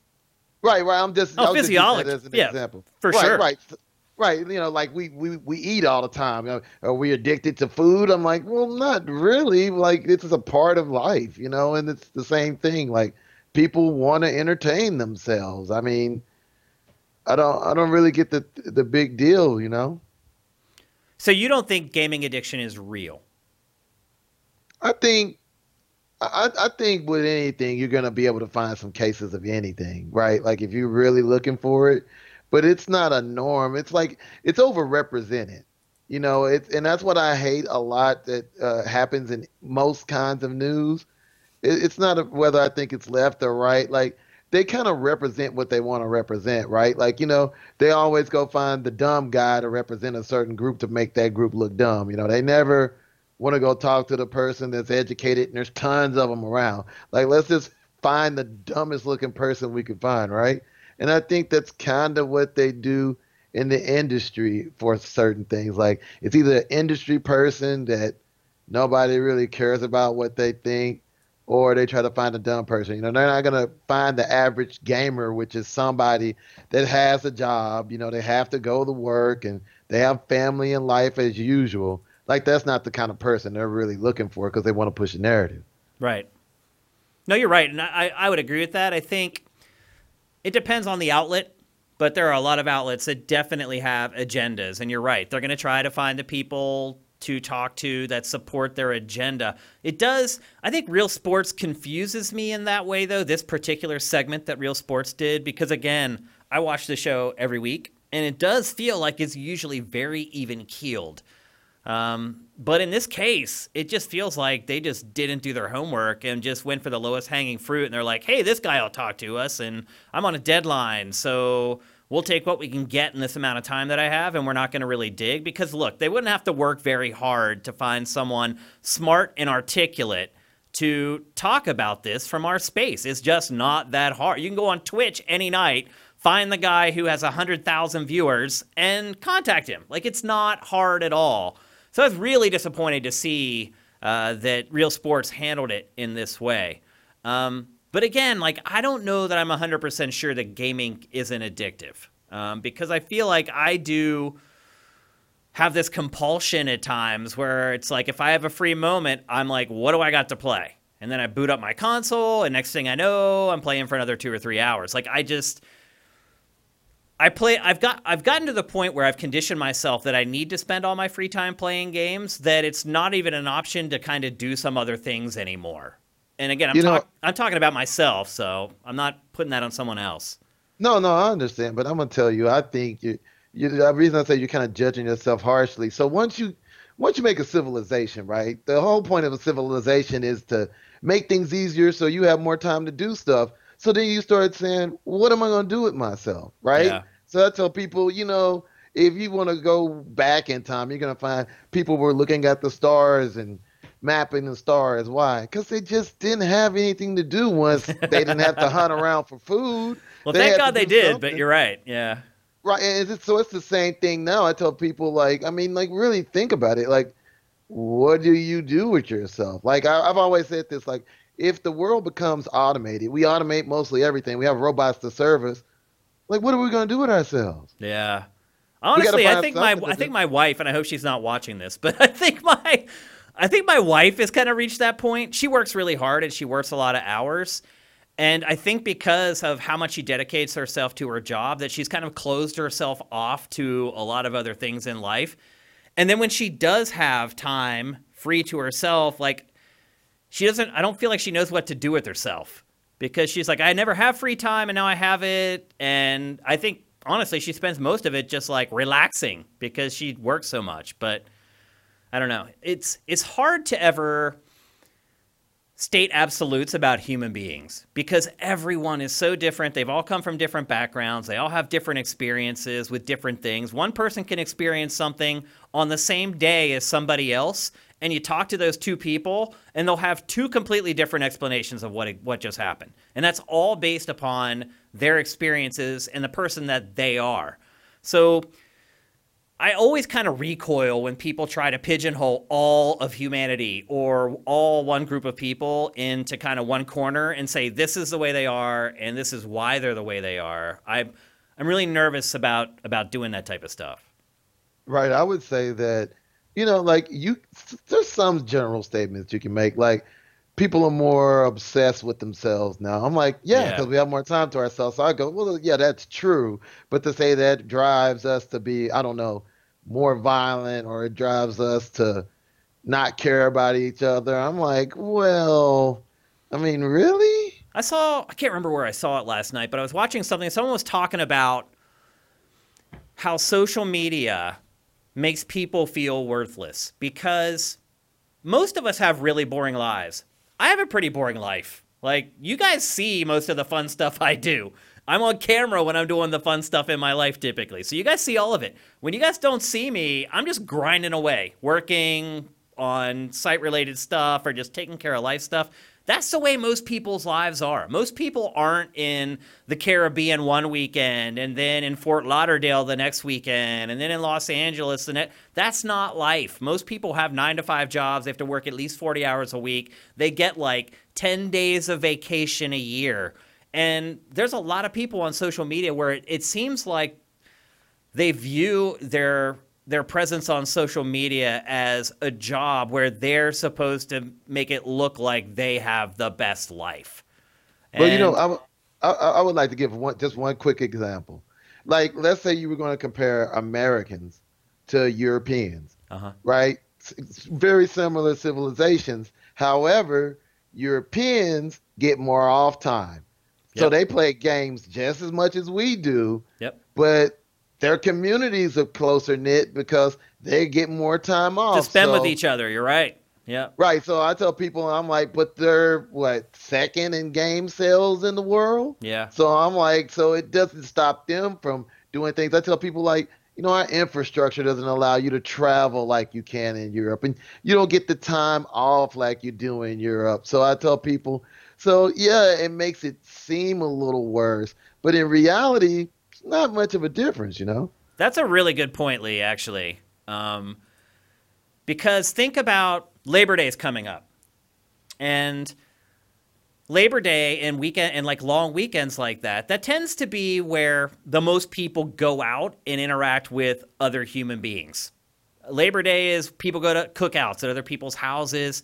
Right, right. I'm just Oh, I was just using that physiology. as an Yeah, example. for right, sure. Right, right. You know, like we we we eat all the time. You know, are we addicted to food? I'm like, well, not really. Like this is a part of life, you know, and it's the same thing. Like people want to entertain themselves. I mean, I don't I don't really get the the big deal, you know. So you don't think gaming addiction is real? I think I, I think with anything you're gonna be able to find some cases of anything, right? Like if you're really looking for it, but it's not a norm. It's like it's overrepresented, you know. It's and that's what I hate a lot that uh, happens in most kinds of news. It, it's not a, whether I think it's left or right. Like they kind of represent what they want to represent, right? Like you know they always go find the dumb guy to represent a certain group to make that group look dumb. You know they never want to go talk to the person that's educated, and there's tons of them around. Like, let's just find the dumbest looking person we can find, right? And I think that's kind of what they do in the industry for certain things. Like, it's either an industry person that nobody really cares about what they think, or they try to find a dumb person. You know, they're not going to find the average gamer, which is somebody that has a job. You know, they have to go to work and they have family and life as usual like that's not the kind of person they're really looking for because they want to push a narrative. Right. No, you're right, and I, I would agree with that. I think it depends on the outlet, but there are a lot of outlets that definitely have agendas, and you're right. They're going to try to find the people to talk to that support their agenda. It does. I think Real Sports confuses me in that way, though. This particular segment that Real Sports did, because again, I watch the show every week, and it does feel like it's usually very even keeled. Um, but in this case, it just feels like they just didn't do their homework and just went for the lowest hanging fruit. And they're like, hey, this guy will talk to us, and I'm on a deadline. So we'll take what we can get in this amount of time that I have, and we're not going to really dig. Because look, they wouldn't have to work very hard to find someone smart and articulate to talk about this from our space. It's just not that hard. You can go on Twitch any night, find the guy who has 100,000 viewers, and contact him. Like, it's not hard at all. So I was really disappointed to see uh, that Real Sports handled it in this way. Um, but again, like I don't know that I'm 100% sure that gaming isn't addictive um, because I feel like I do have this compulsion at times where it's like if I have a free moment, I'm like, what do I got to play? And then I boot up my console, and next thing I know, I'm playing for another two or three hours. Like I just, I play. I've got. I've gotten to the point where I've conditioned myself that I need to spend all my free time playing games. That it's not even an option to kind of do some other things anymore. And again, I'm, know- I'm talking about myself, so I'm not putting that on someone else. No, no, I understand, but I'm gonna tell you, I think you, you the reason I say you're kind of judging yourself harshly. So once you, once you make a civilization, right? The whole point of a civilization is to make things easier, so you have more time to do stuff. So then you start saying, what am I gonna do with myself, right? Yeah. So I tell people, you know, if you want to go back in time, you're gonna find people were looking at the stars and mapping the stars. Why? Because they just didn't have anything to do once they didn't have to hunt around for food. [LAUGHS] Well, They thank God they did, but you're right. Yeah. Right, and it's, so it's the same thing now. I tell people like, I mean, like really think about it. Like, what do you do with yourself? Like I, I've always said this. Like, if the world becomes automated, we automate mostly everything. We have robots to service. Like, what are we going to do with ourselves? Yeah. Honestly, I think my I think my wife, and I hope she's not watching this, [LAUGHS] but I think my I think my wife has kind of reached that point. She works really hard and she works a lot of hours. And I think because of how much she dedicates herself to her job, that she's kind of closed herself off to a lot of other things in life. And then when she does have time free to herself, like she doesn't I don't feel like she knows what to do with herself because she's like I never have free time and now I have it and I think honestly she spends most of it just like relaxing because she works so much but I don't know it's it's hard to ever state absolutes about human beings because everyone is so different. They've all come from different backgrounds. They all have different experiences with different things. One person can experience something on the same day as somebody else, and you talk to those two people, and they'll have two completely different explanations of what what just happened. And that's all based upon their experiences and the person that they are. So I always kind of recoil when people try to pigeonhole all of humanity or all one group of people into kind of one corner and say this is the way they are and this is why they're the way they are. I I'm really nervous about about doing that type of stuff. Right. I would say that, you know, like you, there's some general statements you can make. Like, people are more obsessed with themselves now. I'm like, yeah, Yeah. because we have more time to ourselves. So I go, well, yeah, that's true. But to say that drives us to be, I don't know, more violent or it drives us to not care about each other, I'm like, well, I mean, really? I saw I can't remember where I saw it last night, but I was watching something someone was talking about how social media makes people feel worthless because most of us have really boring lives. I have a pretty boring life. Like you guys see most of the fun stuff I do. I'm on camera when I'm doing the fun stuff in my life typically. So you guys see all of it. When you guys don't see me, I'm just grinding away, working on site related stuff or just taking care of life stuff. That's the way most people's lives are. Most people aren't in the Caribbean one weekend and then in Fort Lauderdale the next weekend and then in Los Angeles the next. That's not life. Most people have nine to five jobs. They have to work at least 40 hours a week. They get like 10 days of vacation a year. And there's a lot of people on social media where it, it seems like they view their their presence on social media as a job where they're supposed to make it look like they have the best life. Well, you know, And- I, I, I would like to give one just one quick example. Like, let's say you were going to compare Americans to Europeans, Uh-huh. right? S- s- Very similar civilizations. However, Europeans get more off time. So they play games just as much as we do, Yep. but their communities are closer knit because they get more time off. To spend with each other. You're right. Yeah. Right. So I tell people, I'm like, but they're what second in game sales in the world. Yeah. So I'm like, so it doesn't stop them from doing things. I tell people like, you know, our infrastructure doesn't allow you to travel like you can in Europe, and you don't get the time off like you do in Europe. So I tell people, so yeah, it makes it seem a little worse, but in reality, not much of a difference, you know. That's a really good point, Lee, actually. Um, Because think about Labor Day is coming up. And Labor Day and weekend and like long weekends like that, that tends to be where the most people go out and interact with other human beings. Labor Day is people go to cookouts at other people's houses.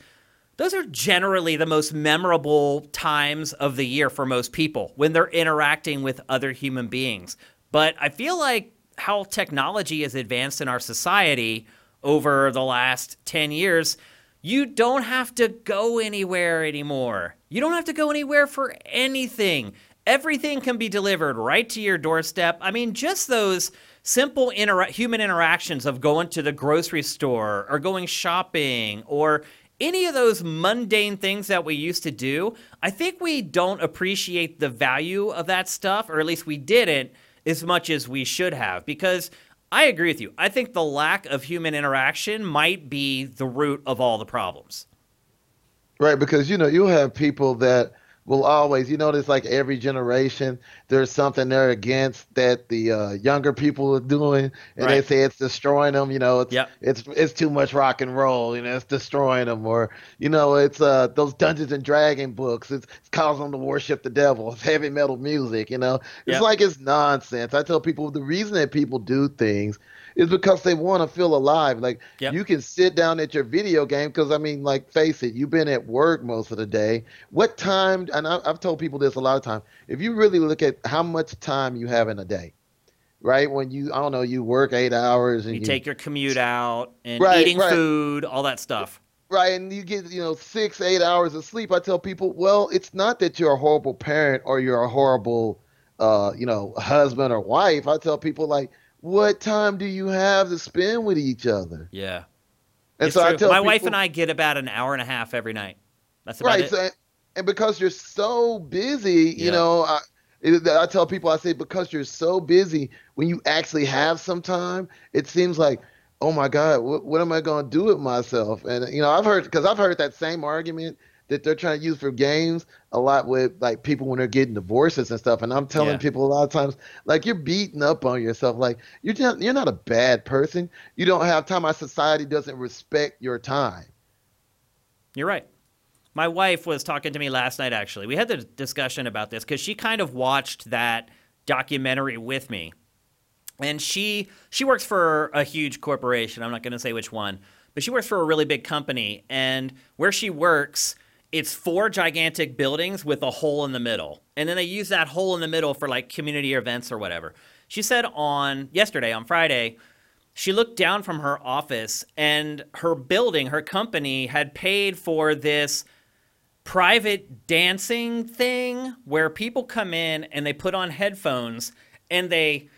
Those are generally the most memorable times of the year for most people when they're interacting with other human beings. But I feel like how technology has advanced in our society over the last 10 years, you don't have to go anywhere anymore. You don't have to go anywhere for anything. Everything can be delivered right to your doorstep. I mean, just those simple inter- human interactions of going to the grocery store or going shopping or any of those mundane things that we used to do, I think we don't appreciate the value of that stuff, or at least we didn't as much as we should have. Because I agree with you. I think the lack of human interaction might be the root of all the problems. Right, because you know you'll have people that will always, you notice like every generation, there's something they're against that the uh, younger people are doing, and Right. they say it's destroying them. You know, it's Yep. it's it's too much rock and roll. You know, it's destroying them, or you know, it's uh those Dungeons and Dragon books. It's, it's causing them to worship the devil. It's heavy metal music. You know, it's Yep. like it's nonsense. I tell people the reason that people do things is because they want to feel alive. Like Yep. you can sit down at your video game because I mean, like, face it, you've been at work most of the day. What time? And I, I've told people this a lot of times. If you really look at how much time you have in a day, right? When you, I don't know, you work eight hours and You you, take your commute out and Right, eating right. food, all that stuff. right, and you get you know six, eight hours of sleep. I tell people, well, it's not that you're a horrible parent or you're a horrible, uh, you know, husband or wife. I tell people like, what time do you have to spend with each other? Yeah. And It's so I tell My wife and I get about an hour and a half every night. That's about right it. so, and because you're so busy you Yeah. know I, it- I tell people i say because you're so busy when you actually have some time it seems like oh my god what, what am i going to do with myself and you know i've heard because i've heard that same argument that they're trying to use for games a lot with like people when they're getting divorces and stuff and i'm telling Yeah. people a lot of times like you're beating up on yourself like you're not, you're not a bad person you don't have time our society doesn't respect your time You're right. My wife was talking to me last night, actually. We had the discussion about this because she kind of watched that documentary with me. And she she works for a huge corporation. I'm not going to say which one, but she works for a really big company. And where she works, it's four gigantic buildings with a hole in the middle. And then they use that hole in the middle for like community events or whatever. She said on yesterday, on Friday, she looked down from her office and her building, her company had paid for this private dancing thing where people come in and they put on headphones and they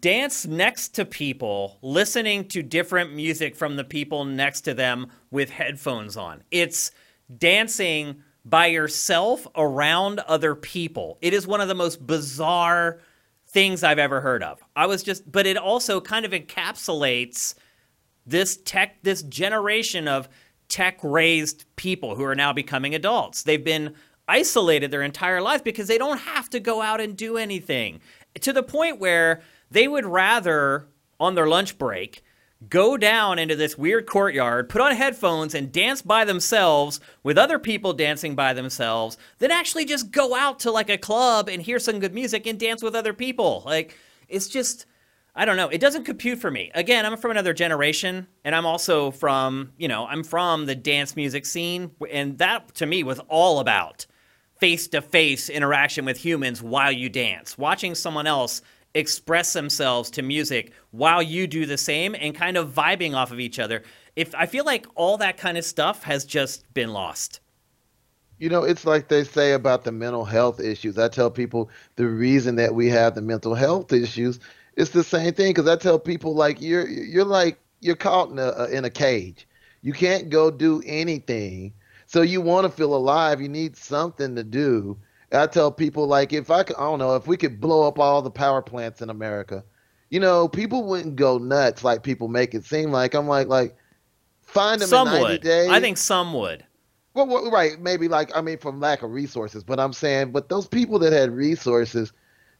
dance next to people listening to different music from the people next to them with headphones on. It's dancing by yourself around other people. It is one of the most bizarre things I've ever heard of. I was just but it also kind of encapsulates this tech this generation of tech raised people who are now becoming adults they've been isolated their entire life because they don't have to go out and do anything to the point where they would rather on their lunch break go down into this weird courtyard put on headphones and dance by themselves with other people dancing by themselves than actually just go out to like a club and hear some good music and dance with other people like it's just I don't know. It doesn't compute for me. Again, I'm from another generation, and I'm also from, you know, I'm from the dance music scene, and that to me was all about face to face interaction with humans while you dance, watching someone else express themselves to music while you do the same and kind of vibing off of each other. If I feel like all that kind of stuff has just been lost. You know, it's like they say about the mental health issues. I tell people the reason that we have the mental health issues is the same thing because I tell people like you're you're like you're caught in a in a cage. You can't go do anything. So you want to feel alive. You need something to do. I tell people like if I could, I don't know if we could blow up all the power plants in America, you know, people wouldn't go nuts like people make it seem like. I'm like like find them Some in 90 would. days. I think some would. Well, well, right, maybe like I mean from lack of resources, but I'm saying, but those people that had resources,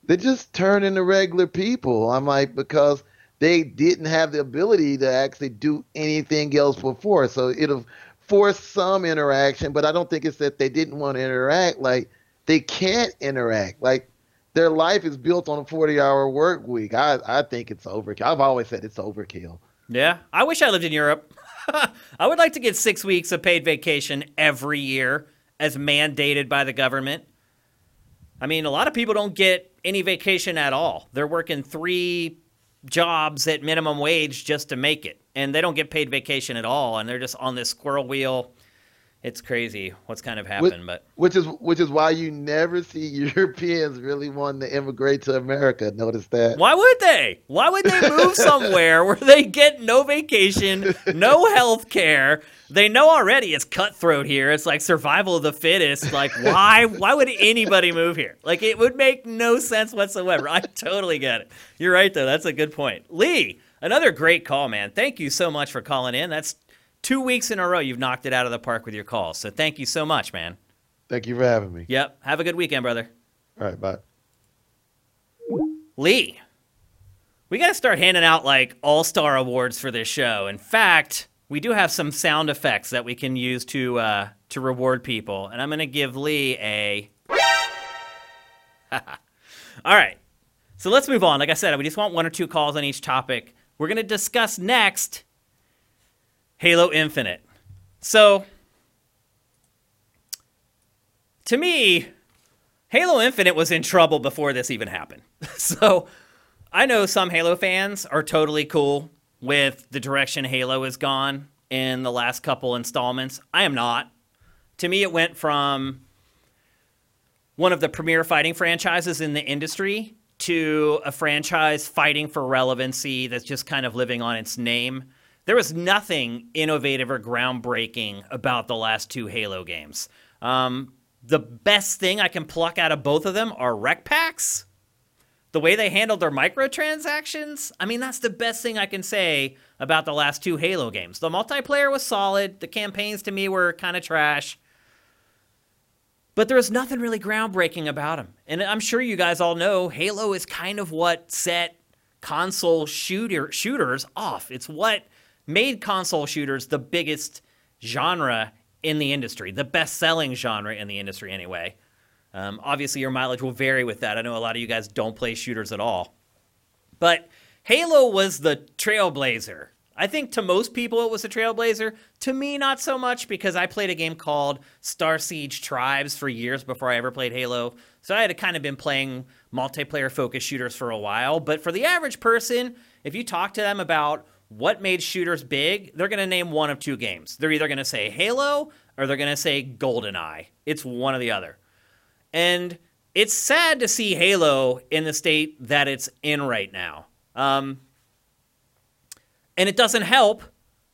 they just turn into regular people. I'm like because they didn't have the ability to actually do anything else before. So it'll force some interaction, but I don't think it's that they didn't want to interact. Like they can't interact. Like their life is built on a 40 hour work week. I, I think it's overkill. I've always said it's overkill. Yeah. I wish I lived in Europe. [LAUGHS] I would like to get six weeks of paid vacation every year as mandated by the government. I mean, a lot of people don't get any vacation at all. They're working three jobs at minimum wage just to make it, and they don't get paid vacation at all, and they're just on this squirrel wheel it's crazy what's kind of happened, which, but which is which is why you never see [LAUGHS] Europeans really wanting to immigrate to America. Notice that. Why would they? Why would they move [LAUGHS] somewhere where they get no vacation, no health care? They know already it's cutthroat here. It's like survival of the fittest. Like why why would anybody move here? Like it would make no sense whatsoever. I totally get it. You're right though. That's a good point. Lee, another great call, man. Thank you so much for calling in. That's two weeks in a row you've knocked it out of the park with your calls. So thank you so much, man. Thank you for having me. Yep. Have a good weekend, brother. All right, bye. Lee, we got to start handing out like all star awards for this show. In fact, we do have some sound effects that we can use to uh, to reward people, and I'm going to give Lee a. [LAUGHS] all right, so let's move on. Like I said, we just want one or two calls on each topic. We're going to discuss next Halo Infinite. So, to me, Halo Infinite was in trouble before this even happened. [LAUGHS] so, I know some Halo fans are totally cool with the direction Halo has gone in the last couple installments. I am not. To me, it went from one of the premier fighting franchises in the industry to a franchise fighting for relevancy that's just kind of living on its name. There was nothing innovative or groundbreaking about the last two Halo games. Um, the best thing I can pluck out of both of them are REQ packs. The way they handled their microtransactions, I mean, that's the best thing I can say about the last two Halo games. The multiplayer was solid, the campaigns to me were kind of trash. But there was nothing really groundbreaking about them. And I'm sure you guys all know Halo is kind of what set console shooter shooters off. It's what made console shooters the biggest genre in the industry, the best selling genre in the industry, anyway. Um, obviously, your mileage will vary with that. I know a lot of you guys don't play shooters at all. But Halo was the trailblazer. I think to most people it was a trailblazer. To me, not so much because I played a game called Starsiege Tribes for years before I ever played Halo. So I had kind of been playing multiplayer focused shooters for a while. But for the average person, if you talk to them about what made shooters big, they're going to name one of two games. They're either going to say Halo or they're going to say GoldenEye. It's one or the other. And it's sad to see Halo in the state that it's in right now. Um, and it doesn't help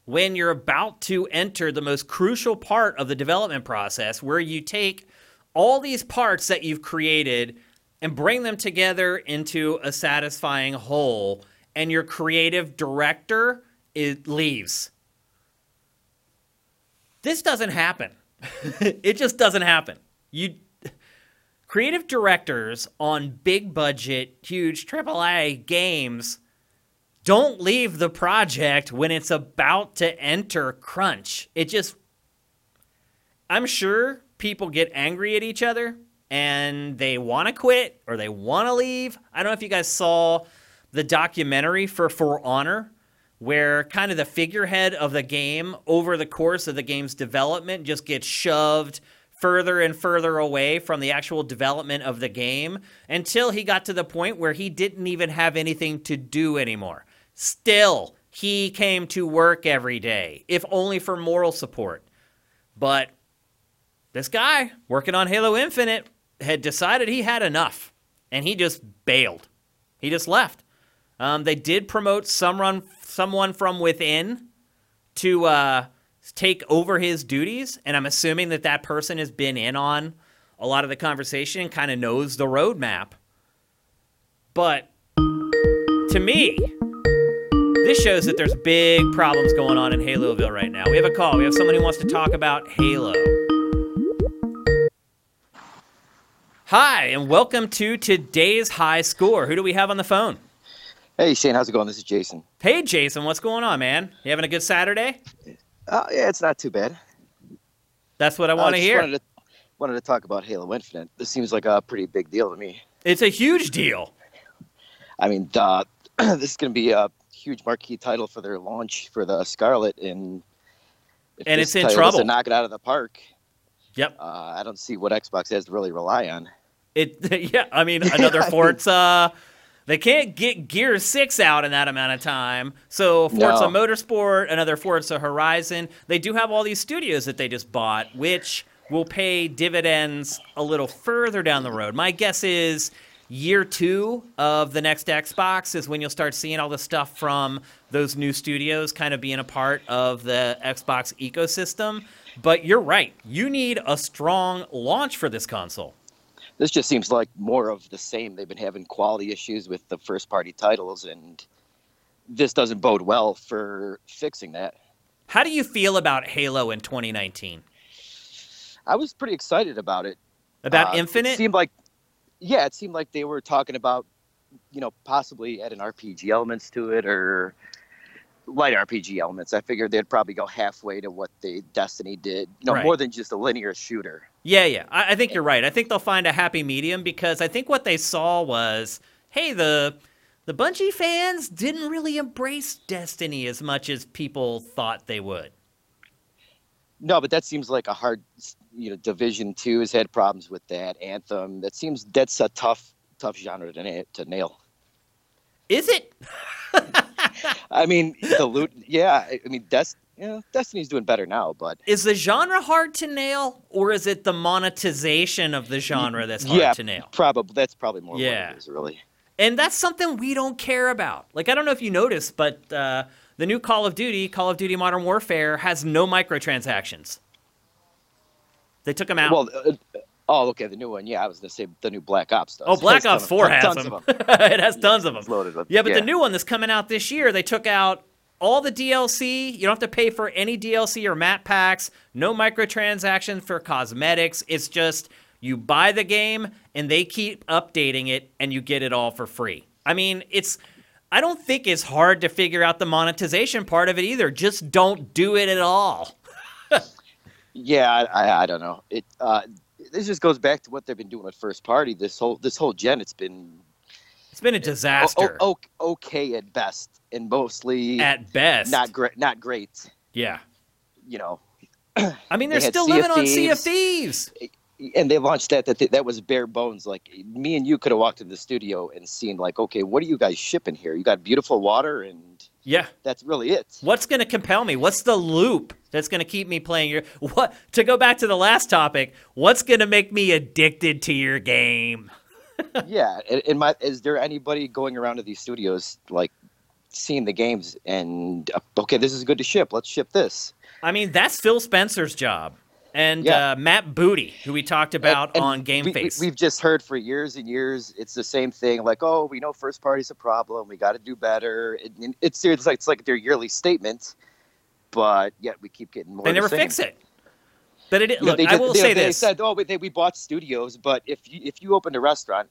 when you're about to enter the most crucial part of the development process where you take all these parts that you've created and bring them together into a satisfying whole and your creative director it leaves. This doesn't happen. [LAUGHS] it just doesn't happen. You creative directors on big budget, huge AAA games don't leave the project when it's about to enter crunch. It just I'm sure people get angry at each other and they want to quit or they want to leave. I don't know if you guys saw the documentary for For Honor, where kind of the figurehead of the game over the course of the game's development just gets shoved further and further away from the actual development of the game until he got to the point where he didn't even have anything to do anymore. Still, he came to work every day, if only for moral support. But this guy working on Halo Infinite had decided he had enough and he just bailed. He just left. Um, they did promote someone someone from within to uh, take over his duties, and I'm assuming that that person has been in on a lot of the conversation and kind of knows the roadmap. But to me, this shows that there's big problems going on in Haloville right now. We have a call. We have someone who wants to talk about Halo. Hi, and welcome to today's high score. Who do we have on the phone? Hey Shane, how's it going? This is Jason. Hey, Jason, what's going on, man? You having a good Saturday? Uh, yeah, it's not too bad. That's what I Uh, want to hear. Wanted to, wanted to talk about Halo Infinite. This seems like a pretty big deal to me. It's a huge deal. I mean, uh, [CLEARS THROAT] this is going to be a huge marquee title for their launch for the Scarlet, and And it's in trouble. doesn't knock it out of the park. Yep. Uh, I don't see what Xbox has to really rely on. It [LAUGHS] yeah, I mean another [LAUGHS] Forza. They can't get Gear Six out in that amount of time. So Forza No. Motorsport, another Forza Horizon. They do have all these studios that they just bought, which will pay dividends a little further down the road. My guess is year two of the next Xbox is when you'll start seeing all the stuff from those new studios kind of being a part of the Xbox ecosystem. But you're right. You need a strong launch for this console. This just seems like more of the same. They've been having quality issues with the first party titles, and this doesn't bode well for fixing that. How do you feel about Halo in 2019? I was pretty excited about it. About Uh, It seemed like, yeah, it seemed like they were talking about, you know, possibly adding RPG elements to it or light RPG elements. I figured they'd probably go halfway to what the Destiny did. Know, Right. more than just a linear shooter. yeah, yeah. I, I think you're right. I think they'll find a happy medium because I think what they saw was, hey, the the Bungie fans didn't really embrace Destiny as much as people thought they would. No, but that seems like a hard, you know, Division Two has had problems with that. Anthem. That seems that's a tough, tough genre to, na- to nail. Is it? [LAUGHS] I mean, the loot. Yeah, I mean, Des- yeah, Destiny's doing better now, but Is the genre hard to nail, or is it the monetization of the genre that's hard yeah, to nail? probably that's probably more Yeah. what it is, really. And that's something we don't care about. Like, I don't know if you noticed, but uh, the new Call of Duty, Call of Duty Modern Warfare, has no microtransactions. They took them out. Well, uh, oh, okay, the new one. Yeah, I was gonna say the new Black Ops does. oh, Black Ops 4 of, has tons them. of them. [LAUGHS] it has tons of them. Loaded with. Yeah, but the new one that's coming out this year, they took out all the DLC. You don't have to pay for any DLC or map packs. No microtransactions for cosmetics. It's just you buy the game and they keep updating it and you get it all for free. I mean, it's I don't think it's hard to figure out the monetization part of it either. Just don't do it at all. [LAUGHS] Yeah, I, I, I don't know. It uh, this just goes back to what they've been doing with first party. This whole this whole gen, it's been it's been a disaster o- o- okay at best, and mostly at best. not great. Not great. yeah. You know, I mean, They they're had still Sea living on Sea of Thieves. And they launched that that that was bare bones. Like me and you could have walked into the studio and seen like, okay, what are you guys shipping here? You got beautiful water, and Yeah. that's really it. What's going to compel me? What's the loop that's going to keep me playing your what to go back to the last topic, what's going to make me addicted to your game? [LAUGHS] yeah, and, and my is there anybody going around to these studios like seeing the games and uh, okay, this is good to ship. Let's ship this. I mean, that's Phil Spencer's job. And Yeah. uh, Matt Booty, who we talked about And- and on Game we, Face. We, have just heard for years and years it's the same thing. Like, oh, we know first party's a problem. We got to do better. It, it's it's like it's like their yearly statement, but yet we keep getting more. they of the never fix it. But it You know, look, they I will they, say they this. They said, oh, we, they, we bought studios, but if you if you opened a restaurant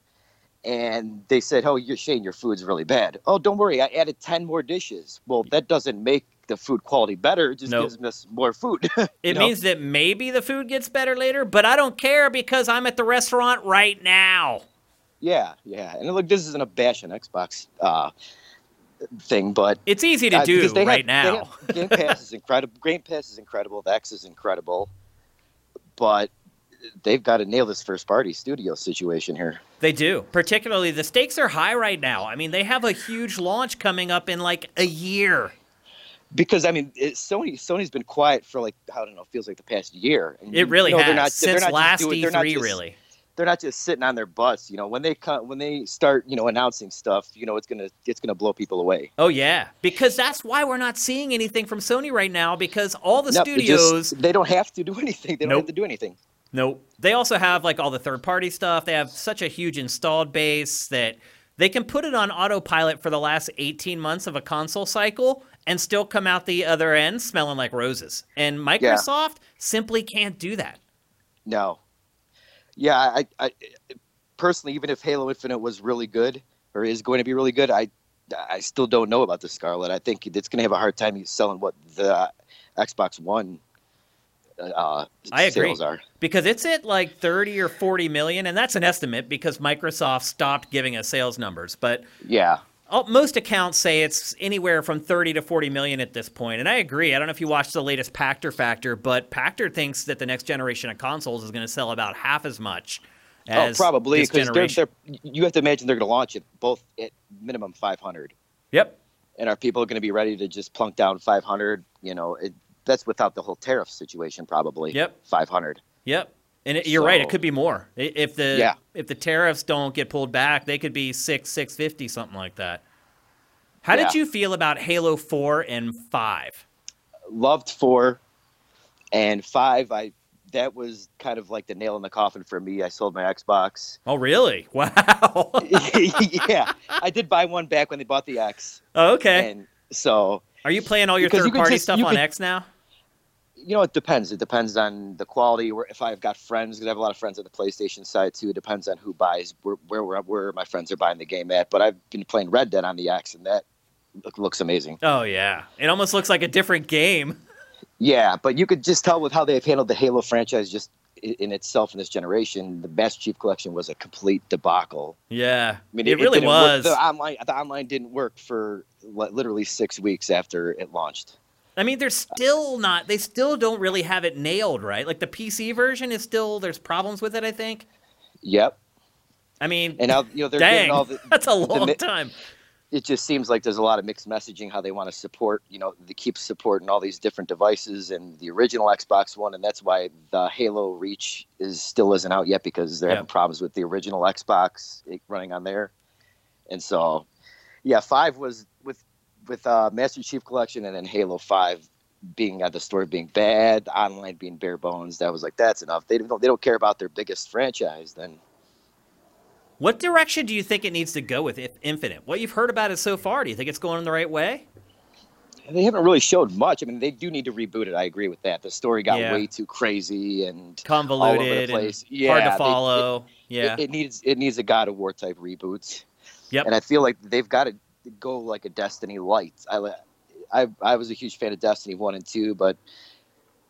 and they said, oh, you're Shane, your food's really bad. Oh, don't worry, I added ten more dishes. Well, that doesn't make the food quality better. It just Nope. gives us more food. [LAUGHS] it know? means that maybe the food gets better later, but I don't care because I'm at the restaurant right now. yeah, yeah. And look, this isn't a bash on Xbox uh, thing, but It's easy to Uh, do right have- they now. have- [LAUGHS] Game Pass is incredible. Game Pass is incredible. The X is incredible, but they've got to nail this first party studio situation here. They do. Particularly, the stakes are high right now. I mean, they have a huge launch coming up in like a year. Because I mean, it, Sony Sony's been quiet for like I don't know, feels like the past year. And, It really you know, has they're not, they're since last doing- E3. just- really, they're not just sitting on their butts. You know, when they come, when they start, you know, announcing stuff, you know, it's gonna it's gonna blow people away. oh yeah, because that's why we're not seeing anything from Sony right now. Because all the No, they just- studios, they don't have to do [LAUGHS] anything. They don't Nope. have to do anything. nope. They also have like all the third-party stuff. They have such a huge installed base that they can put it on autopilot for the last 18 months of a console cycle and still come out the other end smelling like roses. And Microsoft simply can't do that. No. Yeah, I, I personally, even if Halo Infinite was really good or is going to be really good, I I still don't know about the Scarlet. I think it's going to have a hard time selling what the Xbox One uh, I agree. sales are. because it's at like 30 or 40 million and that's an estimate because Microsoft stopped giving us sales numbers but Yeah. all, most accounts say it's anywhere from 30 to 40 million at this point and I agree I don't know if you watched the latest Pachter factor but Pachter thinks that the next generation of consoles is going to sell about half as much as oh, probably because you have to imagine they're going to launch it both at minimum 500. Yep. And are people going to be ready to just plunk down 500? You know, it, that's without the whole tariff situation, probably. Yep. 500. Yep. And it, you're right. It could be more. If the Yeah. if the tariffs don't get pulled back, they could be six six fifty something like that. How did you feel about Halo Four and Five? Loved four and five. I that was kind of like the nail in the coffin for me. I sold my Xbox. Oh, really? [LAUGHS] Wow. [LAUGHS] yeah, I did buy one back when they bought the X, oh, okay. and so Are you playing all your you third-party stuff you on could- X now? You know it depends. It depends on the quality. Where if I've got friends, because I have a lot of friends on the PlayStation side too. It depends on who buys where where where, my friends are buying the game at. But I've been playing Red Dead on the X, and that look, looks amazing. Oh yeah. It almost looks like a different game. [LAUGHS] Yeah, but you could just tell with how they've handled the Halo franchise just in itself in this generation. The Master Chief Collection was a complete debacle. Yeah. I mean, it, really didn't work- was. The online the online didn't work for li- literally six weeks after it launched. I mean, they're still not. They still don't really have it nailed, right? Like the PC version is still. There's problems with it. I think. Yep, I mean, and now you know they're dang, all the. [LAUGHS] that's a the long mi- time. It just seems like there's a lot of mixed messaging how they want to support. You know, they keep supporting all these different devices and the original Xbox One, and that's why the Halo Reach is still isn't out yet because they're Yeah. having problems with the original Xbox running on there. And so, yeah, five was with uh, Master Chief Collection and then Halo Five being at the store being bad, online being bare bones. That was like that's enough. They don't they don't care about their biggest franchise. Then What direction do you think it needs to go with if Infinite? What you've heard about it so far, do you think it's going in the right way? they haven't really showed much. I mean, they do need to reboot it. I agree with that. The story got Yeah. way too crazy and Convoluted place. and Yeah, hard to they- follow. yeah. it, it needs it needs a God of War type reboot. Yep. And I feel like they've got go like a Destiny light. I, I I was a huge fan of Destiny one and two, but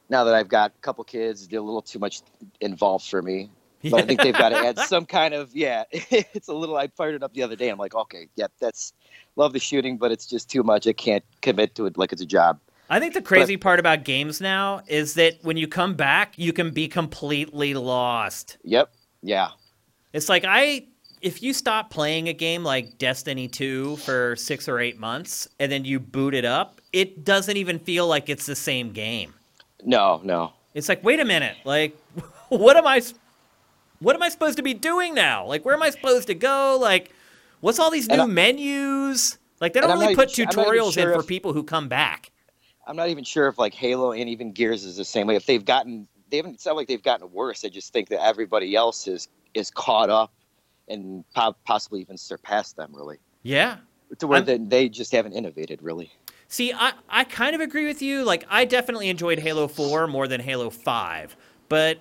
now that I've got a couple kids, they're a little too much involved for me. [LAUGHS] But I think they've got to add some kind of yeah. [LAUGHS] It's a little. I fired it up the other day. I'm like, okay, yep, that's love the shooting, but it's just too much. I can't commit to it like it's a job. I think the crazy part about games now is that when you come back, you can be completely lost. Yep. Yeah. It's like I if you stop playing a game like Destiny 2 for 6 or 8 months and then you boot it up, it doesn't even feel like it's the same game. No. No. It's like, "Wait a minute. Like [LAUGHS] what am I, what am I supposed to be doing now? Like where am I supposed to go? Like what's all these new I- menus? Like they don't really put even su- I'm not even tutorials sure in for if- people who come back. I'm not even sure if like Halo and even Gears is the same way. If they've gotten, they haven't it's not like they've gotten worse. I just think that everybody else is is caught up and po- possibly even surpass them really, Yeah. to where I'm- they just haven't innovated really. See, I, I kind of agree with you. Like, I definitely enjoyed Halo 4 more than Halo 5, but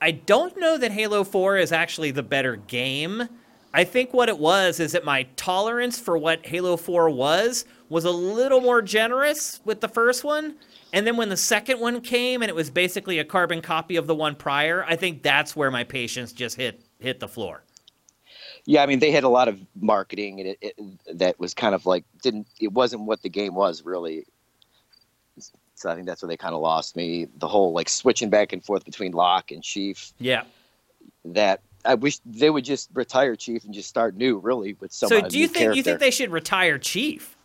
I don't know that Halo 4 is actually the better game. I think what it was is that my tolerance for what Halo 4 was was a little more generous with the first one. And then when the second one came and it was basically a carbon copy of the one prior, I think that's where my patience just hit hit the floor. Yeah, I mean they had a lot of marketing and it, it that was kind of like didn't it wasn't what the game was really. So I think that's where they kind of lost me. The whole like switching back and forth between Locke and Chief. Yeah. That I wish they would just retire Chief and just start new, really, with some. So do you think you think they should retire Chief?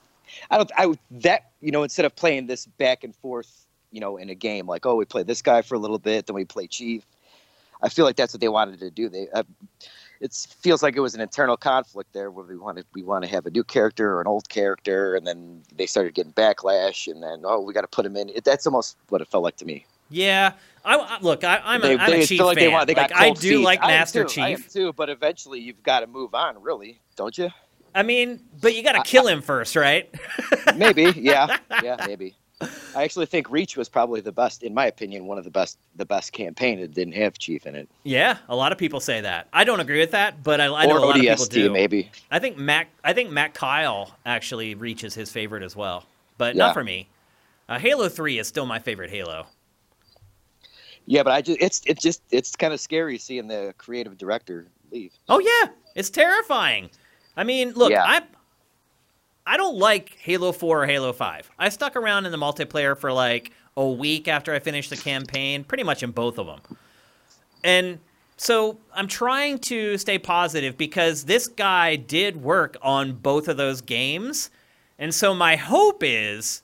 I don't. I would that you know instead of playing this back and forth, you know, in a game like oh we play this guy for a little bit, then we play Chief. I feel like that's what they wanted to do. They, uh, it feels like it was an internal conflict there where we wanted we want to have a new character or an old character, and then they started getting backlash, and then oh we got to put him in. It, that's almost what it felt like to me. Yeah, I, look. I, I'm a, They- I'm they a Chief feel like fan. they want they got I do feet. like Master too, I am Chief. too, but eventually you've got to move on, really, don't you? I mean, but you got to kill him first, right? [LAUGHS] Maybe, yeah, yeah, maybe. I actually think Reach was probably the best, in my opinion, one of the best the best campaign. that didn't have Chief in it. Yeah, a lot of people say that. I don't agree with that, but I, I know or a lot of people do. maybe. I think Matt. I think Matt Kyle actually reaches his favorite as well, but Yeah. not for me. Uh, Halo Three is still my favorite Halo. Yeah, but I just it's it's just it's kind of scary seeing the creative director leave. Oh yeah, it's terrifying. I mean, look, Yeah. I I don't like Halo 4 or Halo 5. I stuck around in the multiplayer for like a week after I finished the campaign, pretty much in both of them. And so I'm trying to stay positive because this guy did work on both of those games. And so my hope is,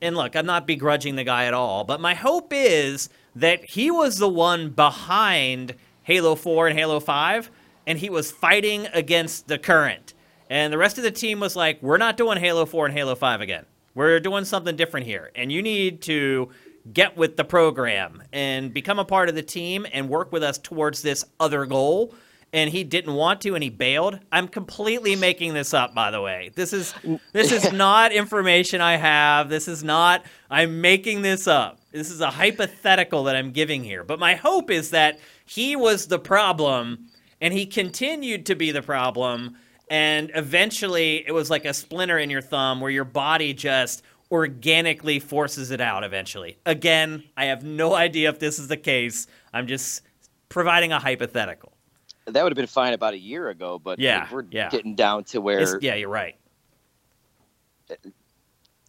and look, I'm not begrudging the guy at all, but my hope is that he was the one behind Halo 4 and Halo 5, and he was fighting against the current. And the rest of the team was like, we're not doing Halo 4 and Halo 5 again. We're doing something different here. And you need to get with the program and become a part of the team and work with us towards this other goal. And he didn't want to and he bailed. I'm completely making this up, by the way. This is this is [LAUGHS] not information I have. This is not I'm making this up. This is a hypothetical that I'm giving here. But my hope is that he was the problem and he continued to be the problem and eventually it was like a splinter in your thumb where your body just organically forces it out eventually. Again, I have no [LAUGHS] idea if this is the case. I'm just providing a hypothetical. That would have been fine about a year ago, but Yeah, we're yeah. getting down to where It's- yeah, you're right.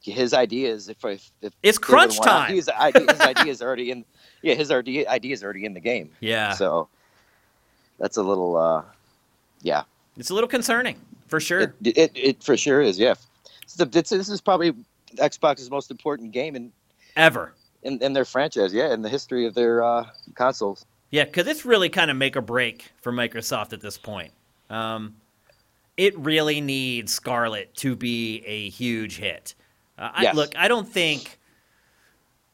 his ideas, if, if, if It's crunch time. His, idea, his [LAUGHS] ideas already in, yeah, his idea ideas already in the game. Yeah. So that's a little, uh, yeah, It's a little concerning, for sure. it, it it for sure is. Yeah, It's the- it's- this is probably Xbox's most important game in, Ever. in, in their franchise. Yeah, in the history of their uh, consoles. Yeah, because it's really kind of make or break for Microsoft at this point. Um, it really needs Scarlet to be a huge hit. Uh, I, look, I don't think,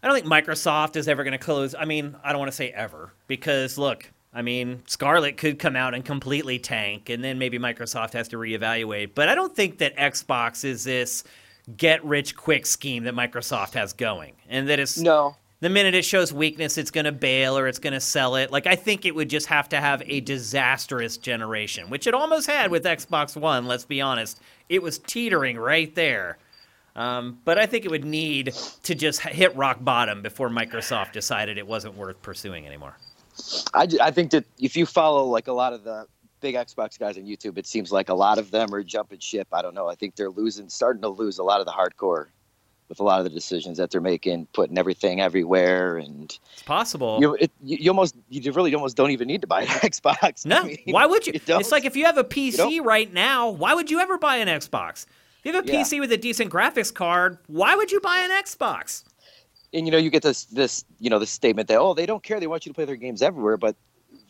I don't think Microsoft is ever going to close. I mean, I don't want to say ever because look, I mean, Scarlet could come out and completely tank, and then maybe Microsoft has to reevaluate. But I don't think that Xbox is this get rich quick scheme that Microsoft has going, and that it's No, the minute it shows weakness, it's going to bail or it's going to sell it. Like, I think it would just have to have a disastrous generation, which it almost had with Xbox One, let's be honest. It was teetering right there. Um, but I think it would need to just hit rock bottom before Microsoft decided it wasn't worth pursuing anymore. I, I think that if you follow like a lot of the big Xbox guys on YouTube, it seems like a lot of them are jumping ship. I don't know. I think they're losing, starting to lose a lot of the hardcore with a lot of the decisions that they're making, putting everything everywhere, and It's possible. you, it, you, you almost, you really almost don't even need to buy an [LAUGHS] Xbox. no, I mean, why would you? don't. It's like if you have a PC right now, why would you ever buy an Xbox? If you have a Yeah. PC with a decent graphics card, why would you buy an Xbox? And you know, you get this, this, you know, this statement that oh, they don't care, they want you to play their games everywhere, but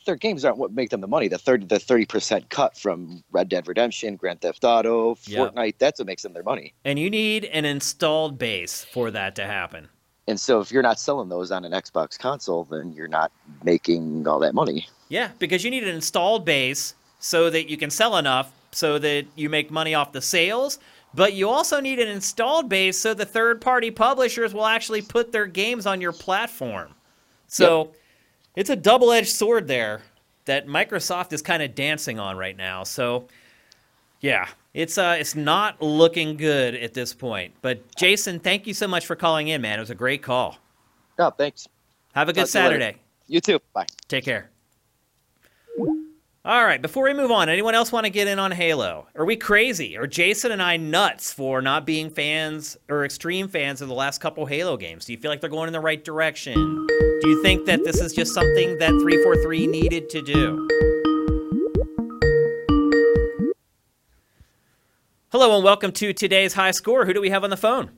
their games aren't what make them the money. The thirty, the thirty percent cut from Red Dead Redemption, Grand Theft Auto, Yeah. Fortnite, that's what makes them their money. And you need an installed base for that to happen. And so if you're not selling those on an Xbox console, then you're not making all that money. Yeah, because you need an installed base so that you can sell enough so that you make money off the sales. But you also need an installed base so the third party publishers will actually put their games on your platform. So it's a double edged sword there that Microsoft is kind of dancing on right now. So yeah, it's uh it's not looking good at this point. But Jason, thank you so much for calling in, man. It was a great call. Oh, thanks. Have a good Talk to you. Saturday. You too. Bye. Take care. All right, before we move on, anyone else want to get in on Halo? Are we crazy? Are Jason and I nuts for not being fans or extreme fans of the last couple Halo games? Do you feel like they're going in the right direction? Do you think that this is just something that 343 needed to do? Hello and welcome to today's high score. Who do we have on the phone?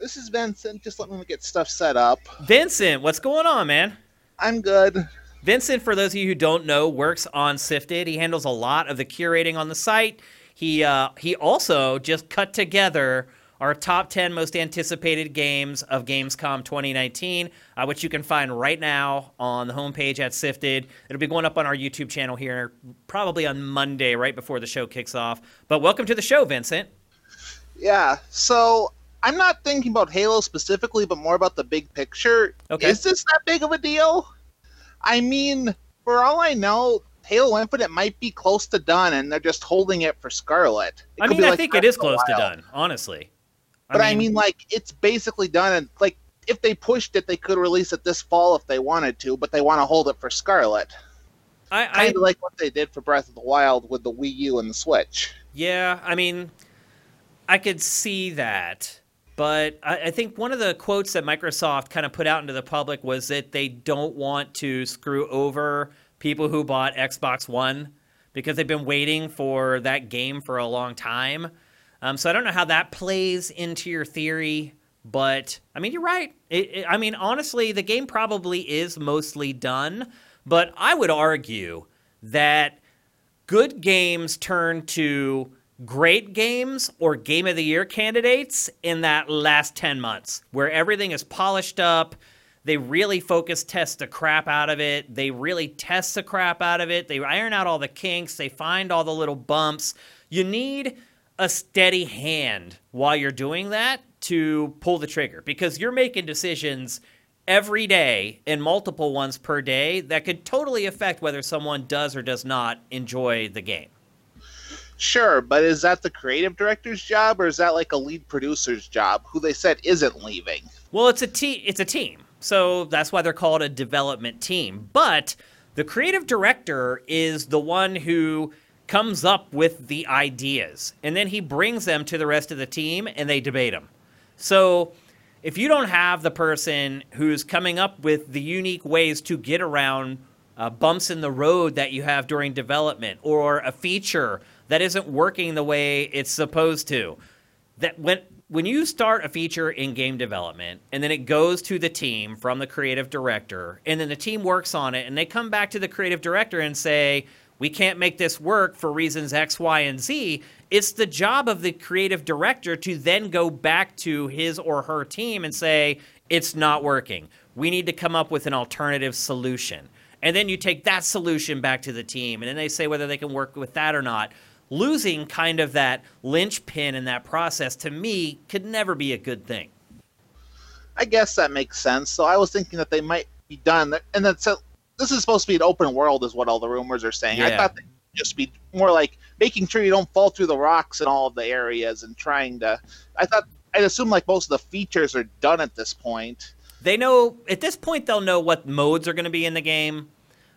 This is Vincent. Just let me get stuff set up. Vincent, what's going on, man? I'm good. Vincent, for those of you who don't know, works on Sifted. He handles a lot of the curating on the site. He uh, he also just cut together our top 10 most anticipated games of Gamescom 2019, uh, which you can find right now on the homepage at Sifted. It'll be going up on our YouTube channel here probably on Monday, right before the show kicks off. But welcome to the show, Vincent. Yeah. So I'm not thinking about Halo specifically, but more about the big picture. Okay. Is this that big of a deal? I mean, for all I know, Halo Infinite might be close to done, and they're just holding it for Scarlet. It I mean, I like think it is close to done, honestly. But I mean, like, it's basically done, and like, if they pushed it, they could release it this fall if they wanted to, but they want to hold it for Scarlet. I, I, Kind of like what they did for Breath of the Wild with the Wii U and the Switch. Yeah, I mean, I could see that. But I, I think one of the quotes that Microsoft kind of put out into the public was that they don't want to screw over people who bought Xbox One because they've been waiting for that game for a long time. Um, so I don't know how that plays into your theory, but I mean, you're right. It, it, I mean, honestly, the game probably is mostly done, but I would argue that good games turn to great games or game of the year candidates in that last 10 months where everything is polished up. They really focus test the crap out of it. They really test the crap out of it. They iron out all the kinks. They find all the little bumps. You need a steady hand while you're doing that to pull the trigger because you're making decisions every day and multiple ones per day that could totally affect whether someone does or does not enjoy the game Sure, but is that the creative director's job, or is that like a lead producer's job, who they said isn't leaving? Well, it's a te- it's a team. So that's why they're called a development team. But the creative director is the one who comes up with the ideas and then he brings them to the rest of the team and they debate them. So if you don't have the person who's coming up with the unique ways to get around uh, bumps in the road that you have during development or a feature that isn't working the way it's supposed to, that when when you start a feature in game development and then it goes to the team from the creative director and then the team works on it and they come back to the creative director and say we can't make this work for reasons x y and z. It's the job of the creative director to then go back to his or her team and say it's not working. We need to come up with an alternative solution. And then you take that solution back to the team and then they say whether they can work with that or not losing kind of that linchpin in that process to me could never be a good thing. I guess that makes sense. So I was thinking that they might be done, and then so this is supposed to be an open world, is what all the rumors are saying. I thought they'd just be more like making sure you don't fall through the rocks in all of the areas and trying to. I thought I'd assume like most of the features are done at this point. They know at this point they'll know what modes are going to be in the game.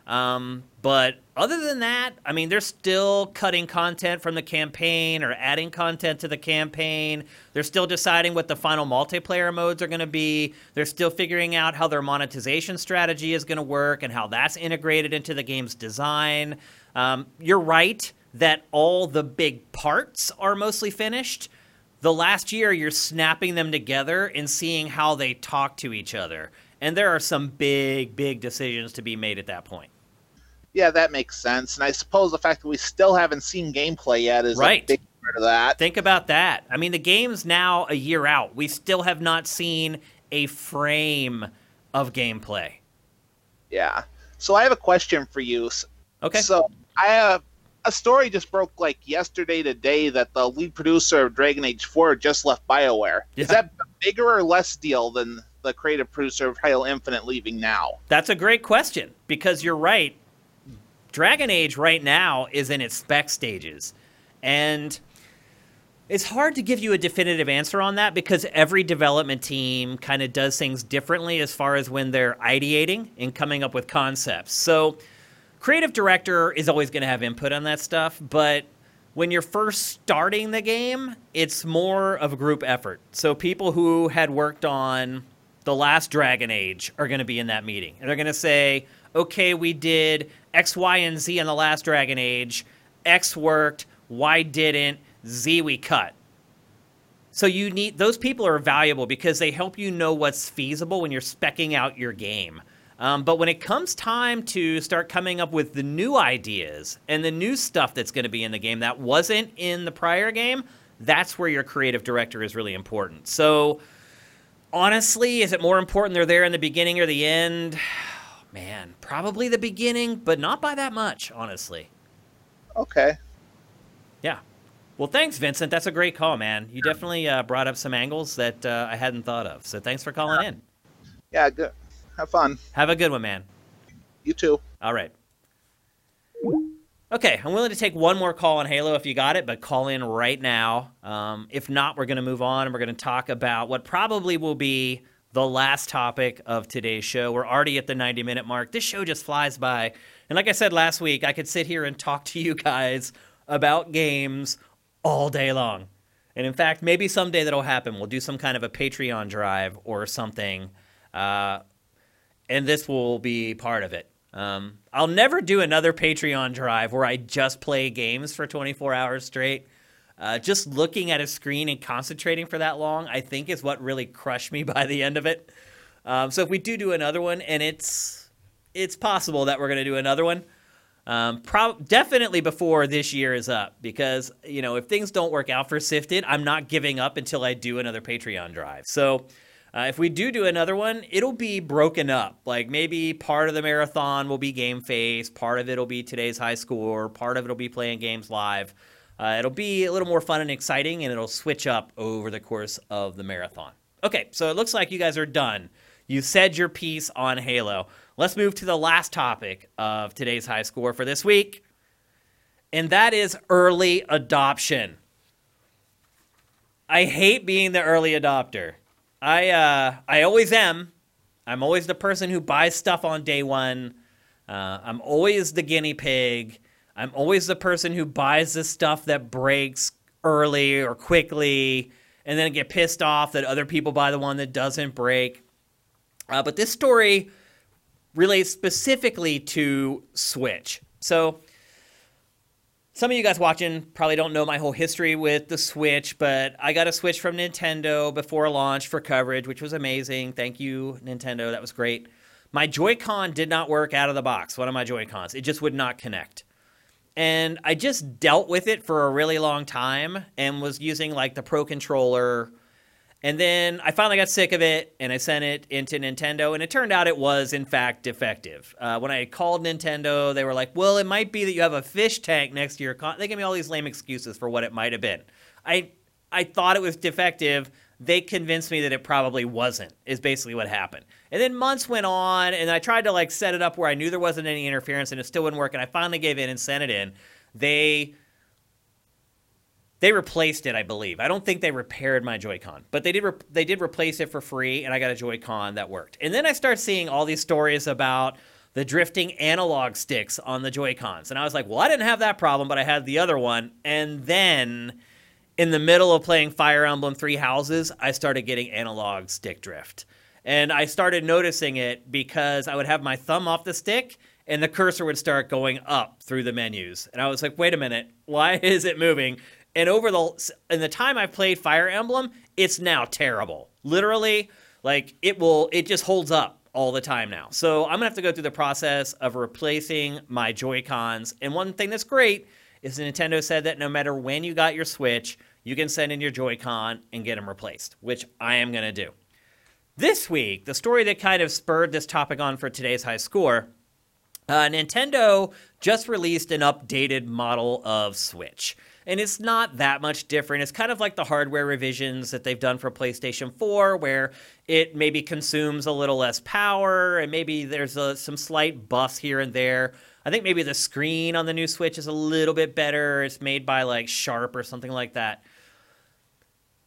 Um, but other than that, I mean, they're still cutting content from the campaign or adding content to the campaign. They're still deciding what the final multiplayer modes are going to be. They're still figuring out how their monetization strategy is going to work and how that's integrated into the game's design. Um, you're right that all the big parts are mostly finished. The last year, you're snapping them together and seeing how they talk to each other. And there are some big, big decisions to be made at that point. Yeah, that makes sense. And I suppose the fact that we still haven't seen gameplay yet is Right. a big part of that. Think about that. I mean, the game's now a year out. We still have not seen a frame of gameplay. Yeah. So I have a question for you. Okay. So I have a story just broke like yesterday today that the lead producer of Dragon Age 4 just left BioWare. Is that a bigger or less deal than the creative producer of Halo Infinite leaving now? That's a great question because you're right. Dragon Age right now is in its spec stages. And it's hard to give you a definitive answer on that because every development team kind of does things differently as far as when they're ideating and coming up with concepts. So, creative director is always going to have input on that stuff, but when you're first starting the game, it's more of a group effort. So people who had worked on the last Dragon Age are going to be in that meeting. And they're going to say, okay, we did X, Y, and Z in the last Dragon Age. X worked, Y didn't, Z we cut. So you need those people are valuable because they help you know what's feasible when you're specking out your game. Um, but when it comes time to start coming up with the new ideas and the new stuff that's going to be in the game that wasn't in the prior game, that's where your creative director is really important. So honestly, is it more important they're there in the beginning or the end? Man, probably the beginning, but not by that much, honestly. Okay. Yeah. Well, thanks, Vincent. That's a great call, man. You definitely uh, brought up some angles that uh, I hadn't thought of. So thanks for calling in. Yeah, good. Have fun. Have a good one, man. You too. All right. Okay, I'm willing to take one more call on Halo if you got it, but call in right now. Um, if not, we're going to move on and we're going to talk about what probably will be the last topic of today's show. We're already at the 90 minute mark. This show just flies by. And like I said last week, I could sit here and talk to you guys about games all day long. And in fact, maybe someday that'll happen. We'll do some kind of a Patreon drive or something. Uh, and this will be part of it. Um, I'll never do another Patreon drive where I just play games for 24 hours straight. Uh, just looking at a screen and concentrating for that long, I think, is what really crushed me [LAUGHS] by the end of it. Um, so if we do do another one, and it's it's possible that we're going to do another one, um, pro- definitely before this year is up, because you know if things don't work out for Sifted, I'm not giving up until I do another Patreon drive. So uh, if we do do another one, it'll be broken up. Like maybe part of the marathon will be game face, part of it will be today's high score, part of it will be playing games live. Uh, it'll be a little more fun and exciting, and it'll switch up over the course of the marathon. Okay, so it looks like you guys are done. You said your piece on Halo. Let's move to the last topic of today's high score for this week, and that is early adoption. I hate being the early adopter. I uh, I always am. I'm always the person who buys stuff on day one. Uh, I'm always the guinea pig. I'm always the person who buys the stuff that breaks early or quickly, and then get pissed off that other people buy the one that doesn't break. Uh, but this story relates specifically to Switch. So some of you guys watching probably don't know my whole history with the Switch, but I got a Switch from Nintendo before launch for coverage, which was amazing. Thank you, Nintendo. That was great. My Joy-Con did not work out of the box, one of my Joy-Cons. It just would not connect. And I just dealt with it for a really long time and was using like the Pro controller and then I finally got sick of it and I sent it into Nintendo, and it turned out it was, in fact, defective. Uh, when I called Nintendo, they were like, well, it might be that you have a fish tank next to your con. They gave me all these lame excuses for what it might have been. I, I thought it was defective. They convinced me that it probably wasn't, is basically what happened. And then months went on, and I tried to like set it up where I knew there wasn't any interference and it still wouldn't work, and I finally gave in and sent it in. They they replaced it, I believe. I don't think they repaired my Joy-Con, but they did. Re- they did replace it for free, and I got a Joy-Con that worked. And then I start seeing all these stories about the drifting analog sticks on the Joy-Cons, and I was like, well, I didn't have that problem, but I had the other one. And then, in the middle of playing Fire Emblem Three Houses, I started getting analog stick drift, and I started noticing it because I would have my thumb off the stick and the cursor would start going up through the menus. And I was like, wait a minute, why [LAUGHS] is it moving? and over the in the time I've played Fire Emblem, it's now terrible. Literally, like it will it just holds up all the time now. So I'm gonna have to go through the process of replacing my Joy Cons. And one thing that's great is Nintendo said that no matter when you got your Switch, you can send in your Joy-Con and get them replaced, which I am gonna do. This week, the story that kind of spurred this topic on for today's high score. Uh, Nintendo just released an updated model of Switch and it's not that much different. It's kind of like the hardware revisions that they've done for PlayStation 4, where it maybe consumes a little less power, and maybe there's a, some slight buffs here and there. I think maybe the screen on the new Switch is a little bit better. It's made by like Sharp or something like that.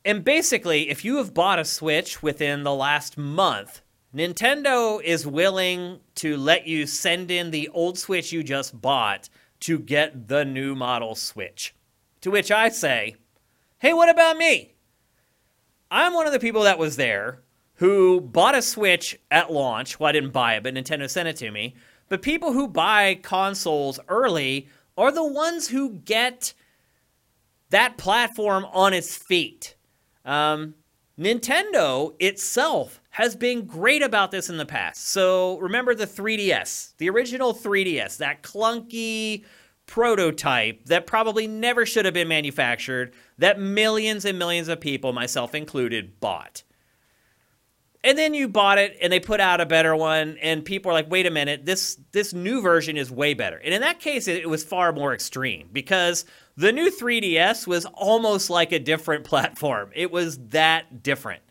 And basically, if you have bought a Switch within the last month, Nintendo is willing to let you send in the old Switch you just bought to get the new model Switch. To which I say, hey, what about me? I'm one of the people that was there who bought a Switch at launch. Well, I didn't buy it, but Nintendo sent it to me. But people who buy consoles early are the ones who get that platform on its feet. Um, Nintendo itself has been great about this in the past. So remember the 3DS, the original 3DS, that clunky, prototype that probably never should have been manufactured that millions and millions of people, myself included, bought. And then you bought it and they put out a better one and people are like, "Wait a minute, this this new version is way better." And in that case it, it was far more extreme because The new 3DS was almost like a different [LAUGHS] platform. It was that different.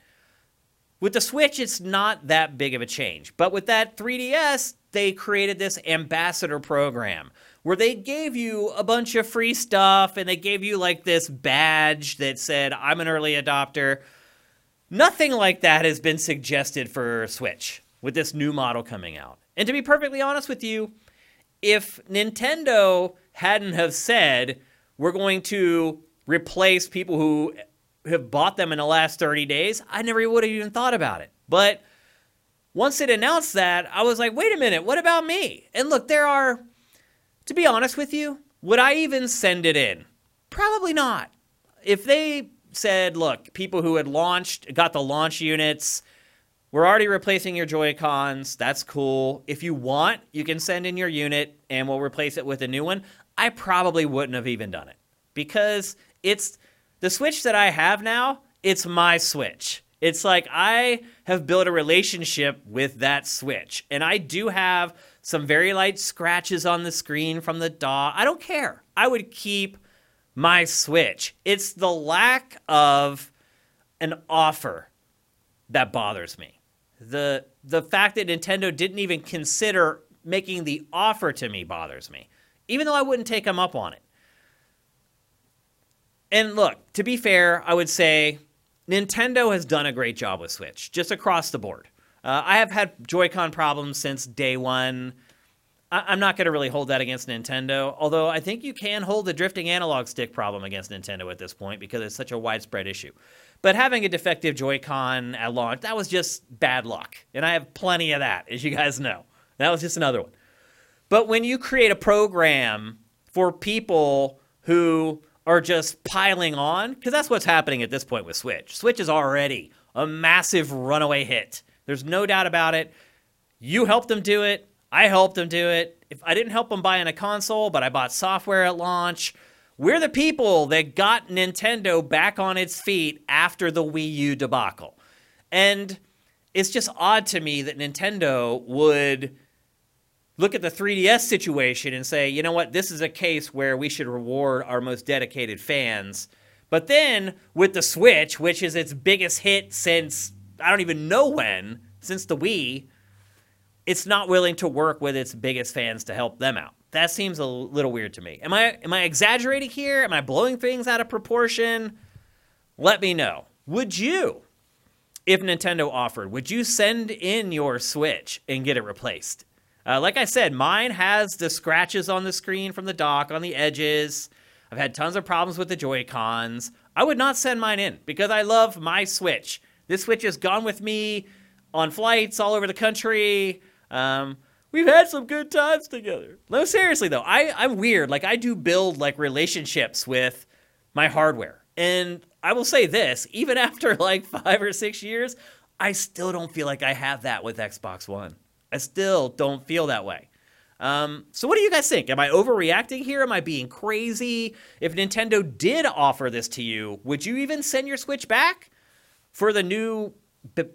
With the Switch, it's not that big of a change. But with that 3DS, they created this ambassador program where they gave you a bunch of free stuff and they gave you like this badge that said, I'm an early adopter. Nothing like that has been suggested for Switch with this new model coming out. And to be perfectly honest with you, if Nintendo hadn't have said we're going to replace people who have bought them in the last 30 days, I never would have even thought about it. But once it announced that, I was like, wait a minute, what about me? And look, there are, to be honest with you, would I even send it in? Probably not. If they said, look, people who had launched, got the launch units, we're already replacing your Joy Cons. That's cool. If you want, you can send in your unit and we'll replace it with a new one. I probably wouldn't have even done it because it's the Switch that I have now, it's my Switch. It's like I have built a relationship with that Switch. And I do have some very light scratches on the screen from the dock. I don't care. I would keep my Switch. It's the lack of an offer that bothers me. The the fact that Nintendo didn't even consider making the offer to me bothers me. Even though I wouldn't take them up on it. And look, to be fair, I would say Nintendo has done a great job with Switch, just across the board. Uh, I have had Joy-Con problems since day one. I- am not going to really hold that against Nintendo, although I think you can hold the drifting analog stick problem against Nintendo at this point because it's such a widespread issue. But having a defective Joy-Con at launch, that was just bad luck. And I have plenty of that, as you guys know. That was just another one. But when you create a program for people who are just piling on, because that's what's happening at this point with Switch. Switch is already a massive runaway hit. There's no doubt about it. You helped them do it. I helped them do it. If I didn't help them buying a console, but I bought software at launch, we're the people that got Nintendo back on its feet after the Wii U debacle. And it's just odd to me that Nintendo would look at the 3DS situation and say, you know what, this is a case where we should reward our most dedicated fans. But then with the Switch, which is its biggest hit since I don't even know when, since the Wii, it's not willing to work with its biggest fans to help them out. That seems a little weird to me. Am I am I exaggerating here? Am I blowing things out of proportion? Let me know. Would you if Nintendo offered, would you send in your Switch and get it replaced? Uh, like I said, mine has the scratches on the screen from the dock on the edges. I've had tons of problems with the Joy Cons. I would not send mine in because I love my Switch. This Switch has gone with me on flights all over the country. Um, we've had some good times together. No, seriously though, I, I'm weird. Like I do build like relationships with my hardware. And I will say this, even [LAUGHS] after like five or six years, I still don't feel like I have that with Xbox One. I still don't feel that way. Um, so, what do you guys think? Am I overreacting here? Am I being crazy? If Nintendo did offer this to you, would you even send your Switch back for the new,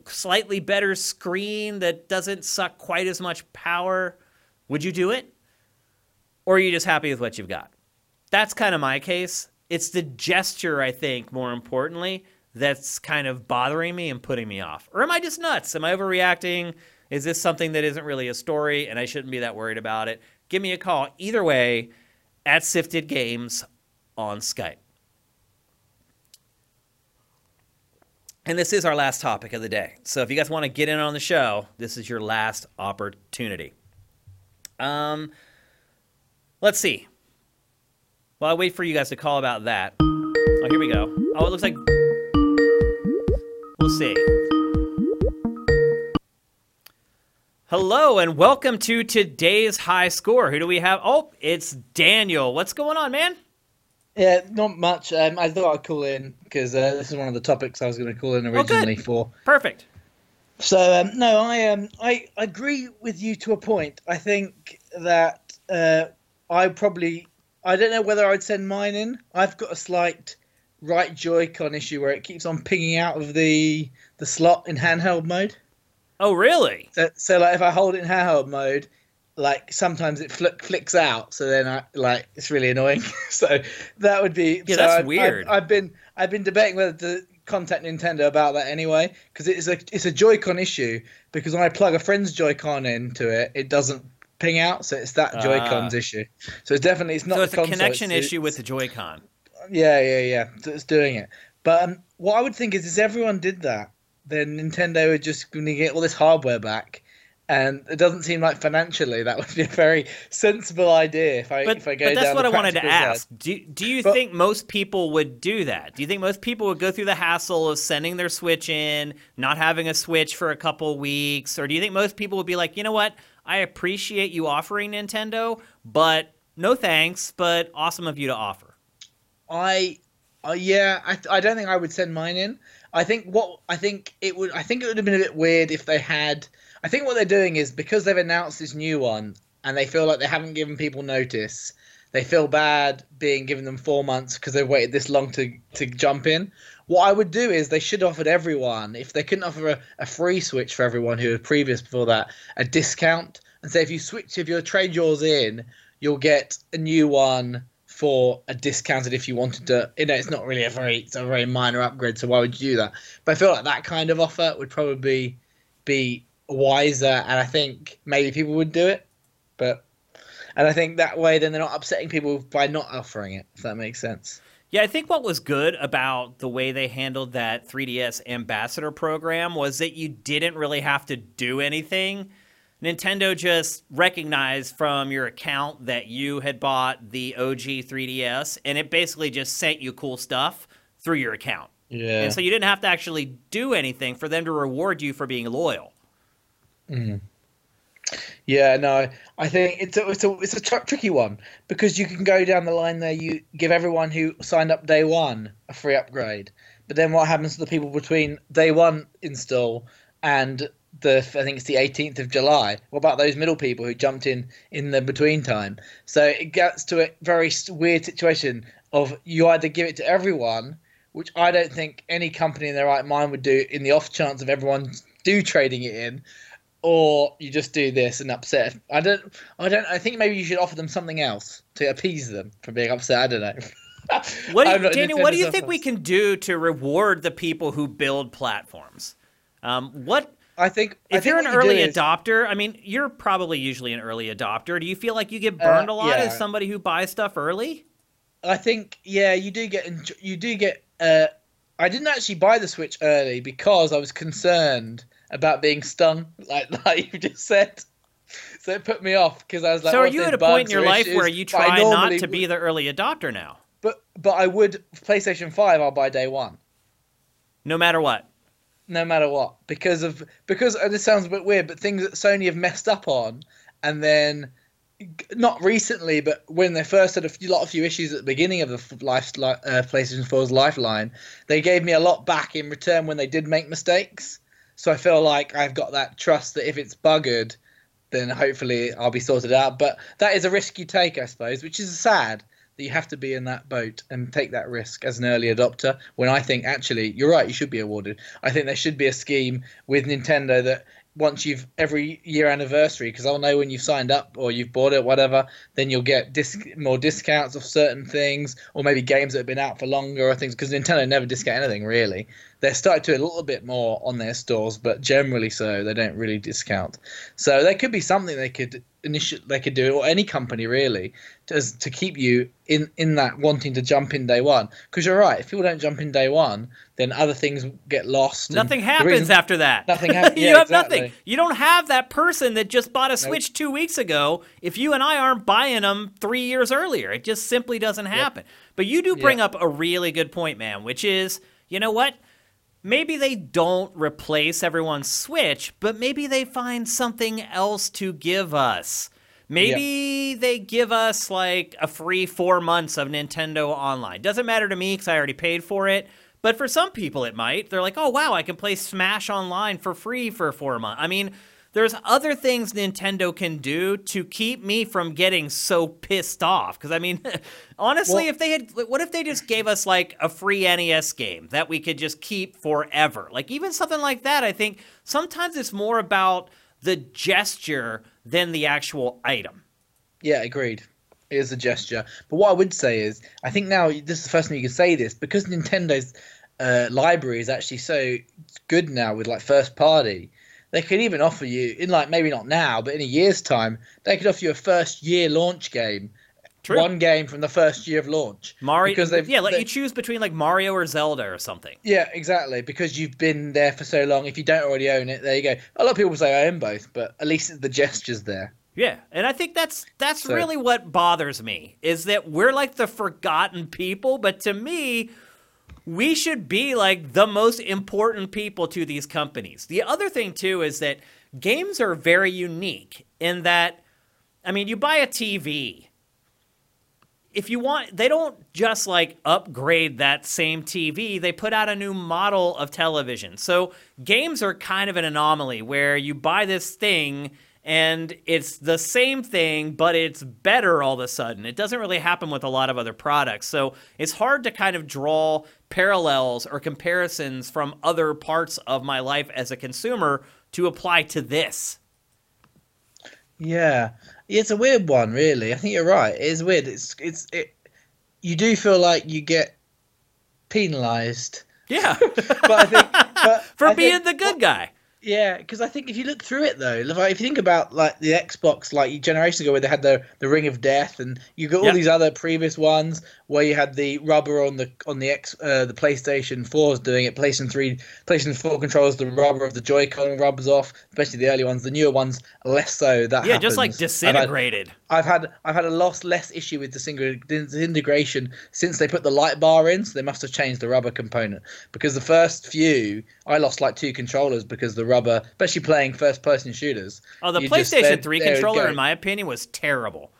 slightly better screen that doesn't suck quite as much power? Would you do it? Or are you just happy with what you've got? That's kind of my case. It's the gesture, I think, more importantly, that's kind of bothering me and putting me off. Or am I just nuts? Am I overreacting? Is this something that isn't really a story and I shouldn't be that worried about it? Give me a call. Either way, at Sifted Games on Skype. And this is our last topic of the day. So if you guys want to get in on the show, this is your last opportunity. Um, let's see. While I wait for you guys to call about that. Oh, here we go. Oh, it looks like. We'll see. Hello and welcome to today's high score. Who do we have? Oh, it's Daniel. What's going on, man? Yeah, not much. Um, I thought I'd call in because uh, this is one of the topics I was going to call in originally oh, for. Perfect. So um, no, I um, I agree with you to a point. I think that uh, I probably I don't know whether I'd send mine in. I've got a slight right Joy-Con issue where it keeps on pinging out of the the slot in handheld mode. Oh, really? So, so like if I hold it in handheld mode, like sometimes it flick, flicks out, so then I like it's really annoying. [LAUGHS] so that would be Yeah, so that's I've- weird. I've, I've been I've been debating whether to contact Nintendo about that anyway because it's a it's a Joy-Con issue because when I plug a friend's Joy-Con into it, it doesn't ping out, so it's that Joy-Con's Ah. issue. So it's definitely it's not so it's the a console, connection it's- issue with the Joy-Con. yeah, yeah, yeah. It's doing it. But um, what I would think is, is everyone did that, then Nintendo would just going to get all this hardware back, and it doesn't seem like financially that would be a very sensible idea. If I But, if I go but that's down what I wanted to ask. side. Do, do you But- think most people would do that? Do you think most people would go through the hassle of sending their Switch in, not having a Switch for a couple weeks? Or do you think most people would be like, you know what? I appreciate you offering Nintendo, but no thanks, but awesome of you to offer. I, uh, yeah, I, I don't think I would send mine in. I think what I think it would I think it would have been a bit weird if they had. I think what they're doing is because they've announced this new one and they feel like they haven't given people notice. They feel bad being given them four months because they've waited this long to to jump in. What I would do is they should offer everyone if they couldn't offer a, a free switch for everyone who was previous before that a discount and say if you switch if you trade yours in you'll get a new one for a discounted if you wanted to. You know it's not really a very it's a very minor upgrade so why would you do that? But i feel like that kind of offer would probably be wiser and i think maybe people would do it but and i think that way then they're not upsetting people by not offering it if that makes sense. Yeah, I think what was good about the way they handled that 3DS ambassador program was that you didn't really have to do anything. Nintendo just recognized from your account that you had bought the OG 3DS, and it basically just sent you cool stuff through your account. yeah And so you didn't have to actually do anything for them to reward you for being loyal. Mm-hmm. Yeah, no, I think it's a it's a it's a tr- tricky one because you can go down the line there. You give everyone who signed up day one a free upgrade, but then what happens to the people between day one install and the I think it's the 18th of July? What about those middle people who jumped in in the between time? So it gets to a very weird situation of you either give it to everyone, which I don't think any company in their right mind would do in the off chance of everyone do trading it in, or you just do this and upset. I don't. I don't. I think maybe you should offer them something else to appease them for being upset. I don't know. [LAUGHS] What do you, Daniel, what do you think we can do to reward the people who build platforms? Um, what I think I if think you're an what you do early is- adopter, I mean, you're probably usually an early adopter. Do you feel like you get burned a lot Uh, yeah. as somebody who buys stuff early? I think yeah, you do get you do get. Uh, I didn't actually buy the Switch early because I was concerned about being stung, [LAUGHS] like like you just said. So it put me off because I was like, so "Oh, are you at a point in your life issues," where you try not to be the early adopter now, But but I would PlayStation Five. I'll buy day one. no matter what? No matter what. Because of because and this sounds a bit weird but things that sony have messed up on and then not recently but when they first had a few, lot of few issues at the beginning of the life li- uh, playstation 4's lifeline they gave me a lot back in return when they did make mistakes. So i feel like i've got that trust that if it's buggered then hopefully i'll be sorted out. But that is a risk you take i suppose which is sad that you have to be in that boat and take that risk as an early adopter when i think actually you're right you should be awarded I think there should be a scheme with Nintendo that once you've every year anniversary, because I'll know when you've signed up or you've bought it, whatever, then you'll get disc- more discounts of certain things, or maybe games that have been out for longer or things. Because Nintendo never discount anything really. They're starting to a little bit more on their stores, but generally so they don't really discount. So there could be something they could initiate, they could do, or any company really, to, to keep you in in that wanting to jump in day one. Because you're right, if people don't jump in day one, then other things get lost. Nothing happens reason- after that. Nothing [LAUGHS] hap- you yeah, have nothing. You don't have that person that just bought a Switch two weeks ago. If you and I aren't buying them three years earlier, it just simply doesn't happen. But you do bring Yeah. up a really good point, man, which is, you know what? Maybe they don't replace everyone's Switch, but maybe they find something else to give us. Maybe they give us like a free four months of Nintendo Online. Doesn't matter to me because I already paid for it. But for some people, it might. They're like, oh, wow, I can play Smash Online for free for four months. I mean, there's other things Nintendo can do to keep me from getting so pissed off. Because, I mean, [LAUGHS] honestly, Well- if they had, what if they just gave us like a free NES game that we could just keep forever? Like, even something like that, I think sometimes it's more about the gesture than the actual item. Yeah, agreed. It is a gesture. But what I would say is, I think now this is the first time you can say this because Nintendo's uh, library is actually so good now with like first party. They could even offer you in like maybe not now, but in a year's time, they could offer you a first year launch game. True. One game from the first year of launch. Mario, because they've yeah, let they- you choose between like Mario or Zelda or something. Yeah, exactly. Because you've been there for so long. If you don't already own it, there you go. A lot of people say I own both, but at least the gesture's there. Yeah, and I think that's that's So- really what bothers me is that we're like the forgotten people, but to me, we should be like the most important people to these companies. The other thing too is that games are very unique in that I mean, you buy a TV. If you want, they don't just like upgrade that same TV, they put out a new model of television. So games are kind of an anomaly where you buy this thing and it's the same thing, but it's better all of a sudden. It doesn't really happen with a lot of other products. So it's hard to kind of draw parallels or comparisons from other parts of my life as a consumer to apply to this. Yeah, it's a weird one, really. I think you're right. It is weird. It's it's it. You do feel like you get penalised, Yeah. [LAUGHS] but I think but [LAUGHS] For I being think the good guy. Yeah, because I think if you look through it though, if you think about like the Xbox, like generations ago, where they had the the Ring of Death, and you got all Yep. these other previous ones where you had the rubber on the on the X uh, the PlayStation 4s doing it, PlayStation 3, PlayStation 4 controls the rubber of the Joy-Con rubbers off, especially the early ones. The newer ones less so. That Yeah, just like happens. I've had- disintegrated. I've had I've had a lot less issue with disintegration since they put the light bar in, so they must have changed the rubber component. Because the first few, I lost like two controllers because the rubber, especially playing first person shooters. Oh, the you just- PlayStation there- 3 controller, in my opinion, was terrible.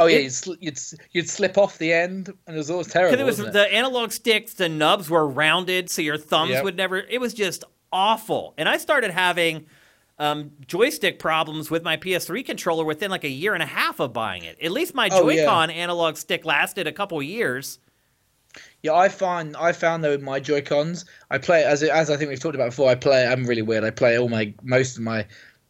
Oh yeah, it- you'd, sl- you'd you'd slip off the end, and it was always terrible. Because it was wasn't the analog sticks, the nubs were rounded, so your thumbs Yep. would never. It was just awful. And I started having um, joystick problems with my PS3 controller within like a year and a half of buying it. At least my Oh, yeah. Joy-Con analog stick lasted a couple years. Yeah, I find I found though with my Joy Cons, I play as as I think we've talked about before. I play. I'm really weird. I play all my most of my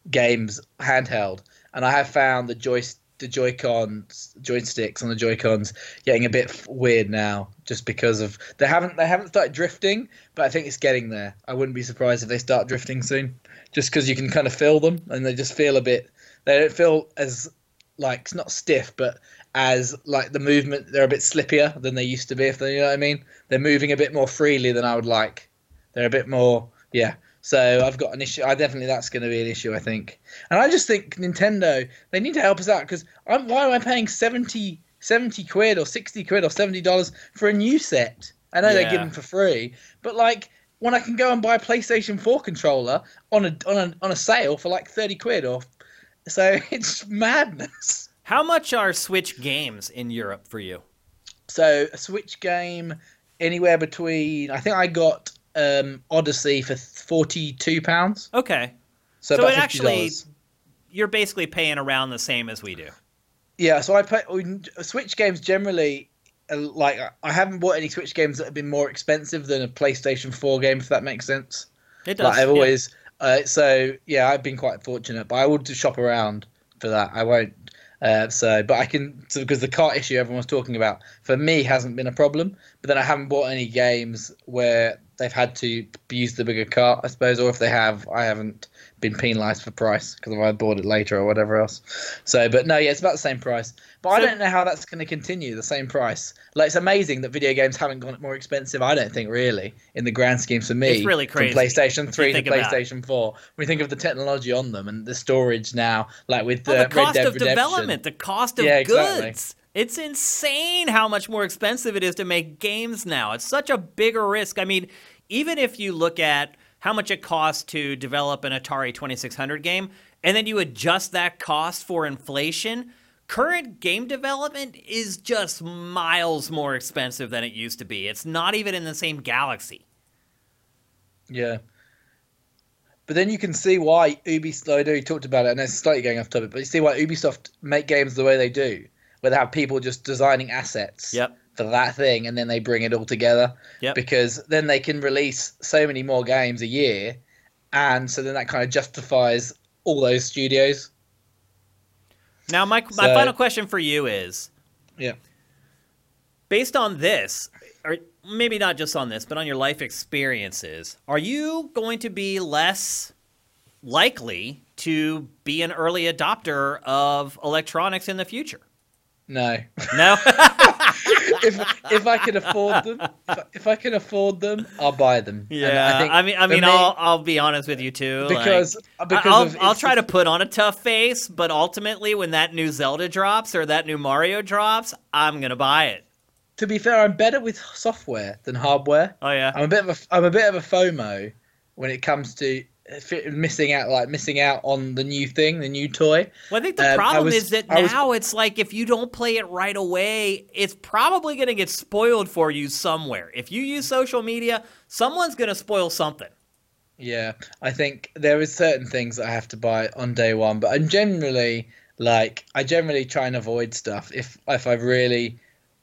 games handheld, and I have found the joy the Joy Cons joysticks on the Joy Cons getting a bit weird now, just because of they haven't they haven't started drifting, but I think it's getting there. I wouldn't be surprised if they start drifting soon, just because you can kind of feel them and they just feel a bit. They don't feel as like it's not stiff, but as like the movement they're a bit slippier than they used to be. If they, you know what I mean, they're moving a bit more freely than I would like. They're a bit more, yeah. So I've got an issue. I definitely that's going to be an issue. I think, and I just think Nintendo they need to help us out because I'm why am I paying 70, 70 quid or sixty quid or seventy dollars for a new set? I know they Yeah. give them for free, but like when I can go and buy a PlayStation Four controller on a on a on a sale for like thirty quid or so [LAUGHS] it's madness. How much are Switch games in Europe for you? So a Switch game anywhere between I think I got um, Odyssey for forty two pounds. Okay. So, So it actually- You're basically paying around the same as we do. Yeah, so I play Switch games generally. uh, Like I haven't bought any Switch games that have been more expensive than a PlayStation Four game, if that makes sense. It does. Like I've yeah. always, uh, so yeah, I've been quite fortunate, but I will just shop around for that. I won't. Uh, so, but I can so because the cart issue everyone's talking about for me hasn't been a problem. But then I haven't bought any games where they've had to use the bigger cart, I suppose, or if they have, I haven't been penalised for price because I bought it later or whatever else. So, but no, yeah, it's about the same price. But I don't know how that's going to continue the same price. Like it's amazing that video games haven't gone more expensive. I don't think really in the grand schemes for me. It's really crazy From PlayStation Three to about. PlayStation Four. When you think of the technology on them and the storage now, like with Oh, the, the Red cost Dead of Redemption. development, the cost of Yeah, exactly. goods. It's insane how much more expensive it is to make games now. It's such a bigger risk. I mean, even if you look at how much it costs to develop an Atari 2600 game, and then you adjust that cost for inflation, current game development is just miles more expensive than it used to be. It's not even in the same galaxy. Yeah. But then you can see why Ubisoft. I know you talked about it, and it's slightly going off topic, but you see why Ubisoft make games the way they do, where they have people just designing assets Yep. For that thing, and then they bring it all together. Yep. Because then they can release so many more games a year, and so then that kind of justifies all those studios. Now, my my So- final question for you is: Yeah. based on this, or maybe not just on this, but on your life experiences, are you going to be less likely to be an early adopter of electronics in the future? No. No. [LAUGHS] [LAUGHS] if if I can afford them, if, if I can afford them, I'll buy them. Yeah. I, think mean, I mean, me, I'll I'll be honest with you too. like- because because I'll, of, I'll try to put on a tough face, but ultimately, when that new Zelda drops or that new Mario drops, I'm gonna buy it. To be fair, I'm better with software than hardware. Oh yeah, I'm a bit of a I'm a bit of a FOMO when it comes to missing out, like missing out on the new thing, the new toy. well, I think the Um, problem was- is that I was- now it's like if you don't play it right away, it's probably gonna get spoiled for you somewhere. If you use social media, someone's gonna spoil something. Yeah, I think there is certain things that I have to buy on day one, but I'm generally like I generally try and avoid stuff if if I really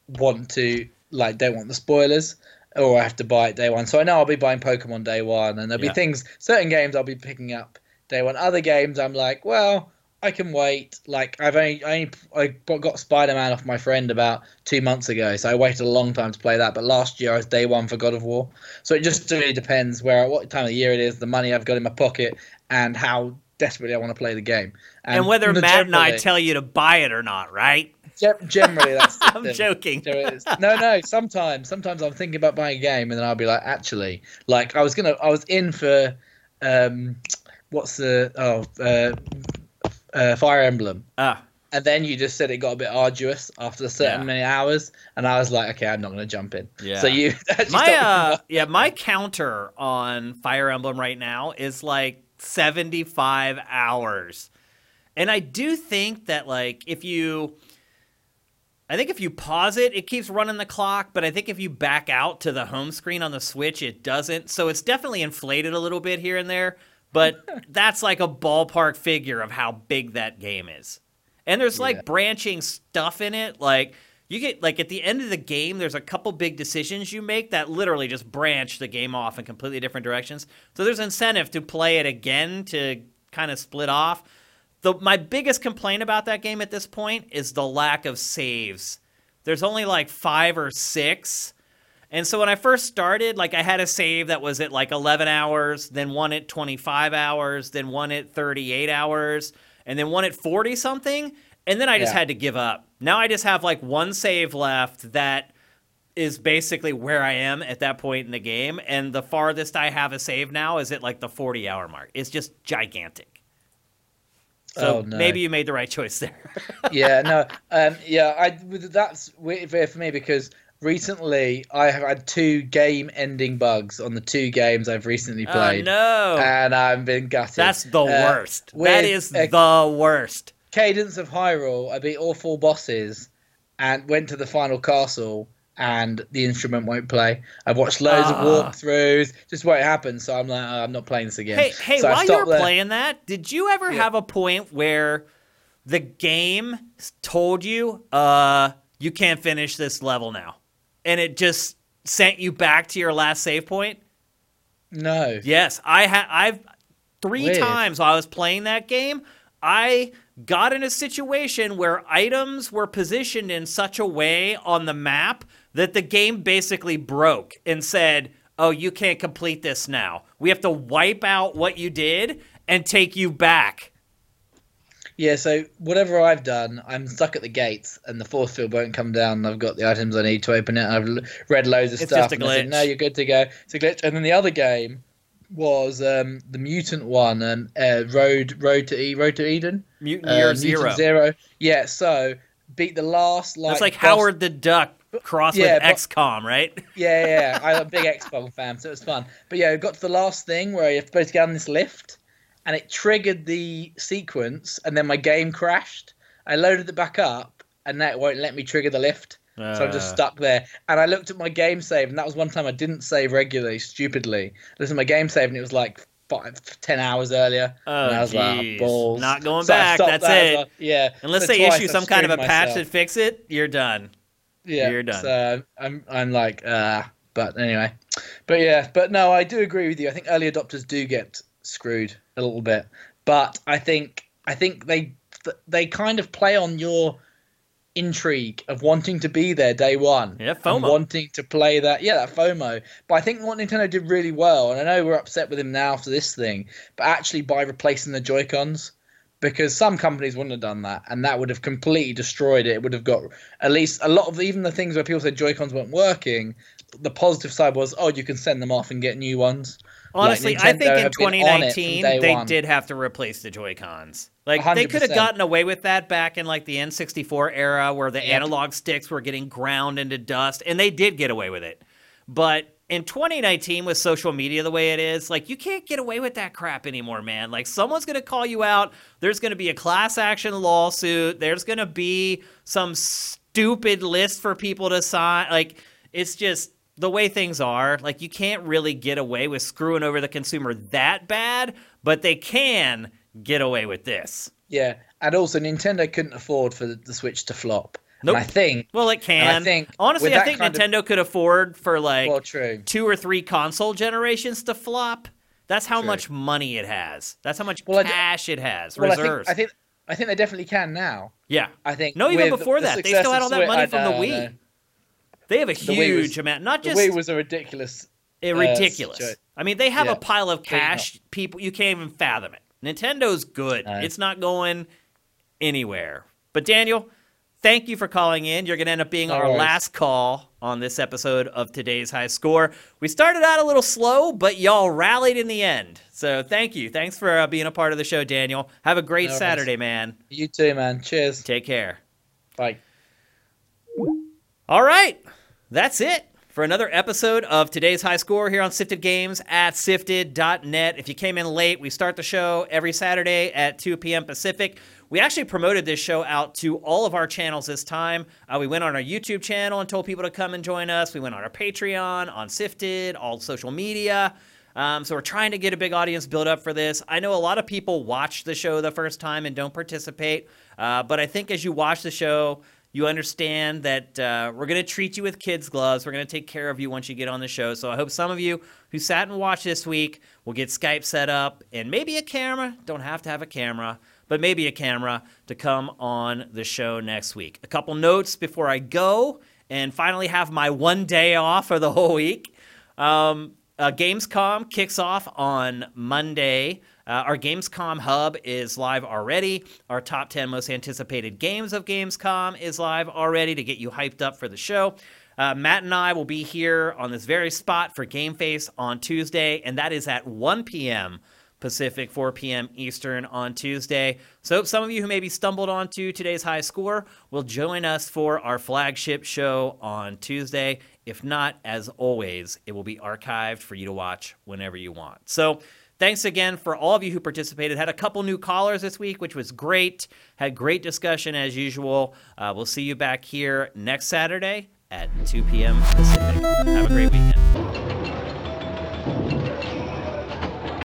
want to like don't want the spoilers or I have to buy it day one. So I know I'll be buying Pokemon day one, and there'll Yeah. be things certain games I'll be picking up day one. Other games I'm like, well, I can wait. Like I've only I only I got Spider Man off my friend about two months ago, so I waited a long time to play that. But last year I was day one for God of War, so it just really depends where what time of the year it is, the money I've got in my pocket, and how desperately I want to play the game. And, whether the- Matt and I tell you to buy it or not, right? Ge- generally that's [LAUGHS] I'm thing. joking. No, no. Sometimes, sometimes I'm thinking about buying a game, and then I'll be like, actually, like I was gonna, I was in for, um, what's the oh, uh, uh, Fire Emblem, Ah, and then you just said it got a bit arduous after a certain Yeah. many hours, and I was like, okay, I'm not gonna jump in. Yeah. So you, [LAUGHS] my uh yeah my counter on fire emblem right now is like 75 hours and i do think that like if you i think if you pause it it keeps running the clock but i think if you back out to the home screen on the switch it doesn't. So it's definitely inflated a little bit here and there but [LAUGHS] that's like a ballpark figure of how big that game is. And there's like Yeah. branching stuff in it. Like you get like at the end of the game there's a couple big decisions you make that literally just branch the game off in completely different directions. So there's incentive to play it again to kind of split off the my biggest complaint about that game at this point is the lack of saves there's only like five or six and so when I first started, like I had a save that was at like 11 hours, then one at 25 hours, then one at 38 hours, and then one at 40 something. And then I just Yeah. had to give up. Now I just have like one save left that is basically where I am at that point in the game. And the farthest I have a save now is at like the 40 hour mark. It's just gigantic. So Oh, no. maybe you made the right choice there. [LAUGHS] yeah, no, um, yeah, I that's weird for me because recently I have had two game-ending bugs on the two games I've recently oh, played, no. and I've been gutted. That's the Uh, worst. That is a- the worst. Cadence of Hyrule, I beat all four bosses and went to the final castle, and the instrument won't play. I've watched loads Ah. of walkthroughs, just won't happen. So I'm like, oh, I'm not playing this again. Hey, hey, so while you stopped were there. playing that, did you ever Yeah. have a point where the game told you, uh, you can't finish this level now? And it just sent you back to your last save point? no, Yes, I had I've three Weird. times while I was playing that game, I got in a situation where items were positioned in such a way on the map that the game basically broke and said, "Oh, you can't complete this now. We have to wipe out what you did and take you back." Yeah, so whatever I've done, I'm stuck at the gates, and the force field won't come down. I've got the items I need to open it. I've read loads of It's stuff. just a and they said, glitch. no, you're good to go. It's a glitch. And then the other game was um, the mutant one, um, uh, Road Road to e- Road to Eden. Mutant Uh, Year Mutant Zero. Zero. Yeah, so beat the last like. That's like boss- Howard the Duck crossed Yeah, with but- XCOM, right? [LAUGHS] Yeah, yeah, yeah. I'm a big [LAUGHS] XCOM fan, so it was fun. But yeah, we got to the last thing where you're supposed to get on this lift, and it triggered the sequence, and then my game crashed. I loaded it back up, and now it won't let me trigger the lift. So I'm just Uh, stuck there. And I looked at my game save, and that was one time I didn't save regularly, stupidly. Listen to my game save, and it was like five, 10 hours earlier. Oh, and I was like, oh, balls. Not going So back. That's that it. well. Yeah. Unless So they issue I've some kind of a screwed patch myself. that fix it, you're done. Yeah, You're done. So I'm I'm like uh but anyway. But yeah, but no, I do agree with you. I think early adopters do get screwed a little bit. but I think I think they they kind of play on your intrigue of wanting to be there day one. Yeah, FOMO. wanting to play that. Yeah, that FOMO. But I think what Nintendo did really well, and I know we're upset with him now for this thing, but actually by replacing the Joy Cons. Because some companies wouldn't have done that, and that would have completely destroyed it. It would have got at least a lot of even the things where people said Joy Cons weren't working. The positive side was, oh, you can send them off and get new ones. Honestly, Like, I think in have been on it from 2019 they one. did have to replace the Joy Cons. Like they could have gotten away with that back in like the N64 era, where the Yep. analog sticks were getting ground into dust, and they did get away with it. But in 2019, with social media the way it is, like you can't get away with that crap anymore, man. Like someone's gonna call you out. There's gonna be a class action lawsuit. There's gonna be some stupid list for people to sign. Like it's just the way things are. Like you can't really get away with screwing over the consumer that bad, but they can get away with this. Yeah, and also Nintendo couldn't afford for the Switch to flop. Nope. And I think, Well, it can. And I think Honestly, I think kind of- Nintendo could afford for like well, true. two or three console generations to flop. That's how True. much money it has. That's how much Well, I d- cash it has. Well, I Reserves. think, I think I think they definitely can now. yeah. I think. No, even before the that, they still had all that Switch- money I from the know, I Wii. They have a huge was- amount. Not just. The just Wii was a ridiculous. eh, uh, ridiculous. situa- I mean, they have Yeah. a pile of cash. People, you can't even fathom it. Nintendo's good. No. It's not going anywhere. But Daniel, thank you for calling in. You're going to end up being No our worries. last call on this episode of today's high score. We started out a little slow, but y'all rallied in the end. So thank you. Thanks for uh, being a part of the show, Daniel. Have a great No. Saturday, man. You too, man. Cheers. Take care. Bye. All right, that's it for another episode of today's high score here on Sifted Games at sifted.net. If you came in late, we start the show every Saturday at 2 p.m. Pacific. We actually promoted this show out to all of our channels this time. Uh, we went on our YouTube channel and told people to come and join us. We went on our Patreon, on Sifted, all social media. Um, so we're trying to get a big audience build up for this. I know a lot of people watch the show the first time and don't participate, uh, but I think as you watch the show, you understand that uh, we're going to treat you with kids' gloves. We're going to take care of you once you get on the show. So I hope some of you who sat and watched this week will get Skype set up and maybe a camera. Don't have to have a camera, but maybe a camera to come on the show next week. A couple notes before I go and finally have my one day off for the whole week. Um, uh, Gamescom kicks off on Monday. Uh, our Gamescom hub is live already. Our top 10 most anticipated games of Gamescom is live already to get you hyped up for the show. Uh, Matt and I will be here on this very spot for Game Face on Tuesday, and that is at 1 p.m. Pacific, 4 p.m. Eastern on Tuesday. So, some of you who maybe stumbled onto today's high score will join us for our flagship show on Tuesday. If not, as always, it will be archived for you to watch whenever you want. So, thanks again for all of you who participated. Had a couple new callers this week, which was great. Had great discussion as usual. Uh, we'll see you back here next Saturday at 2 p.m. Pacific. Have a great weekend.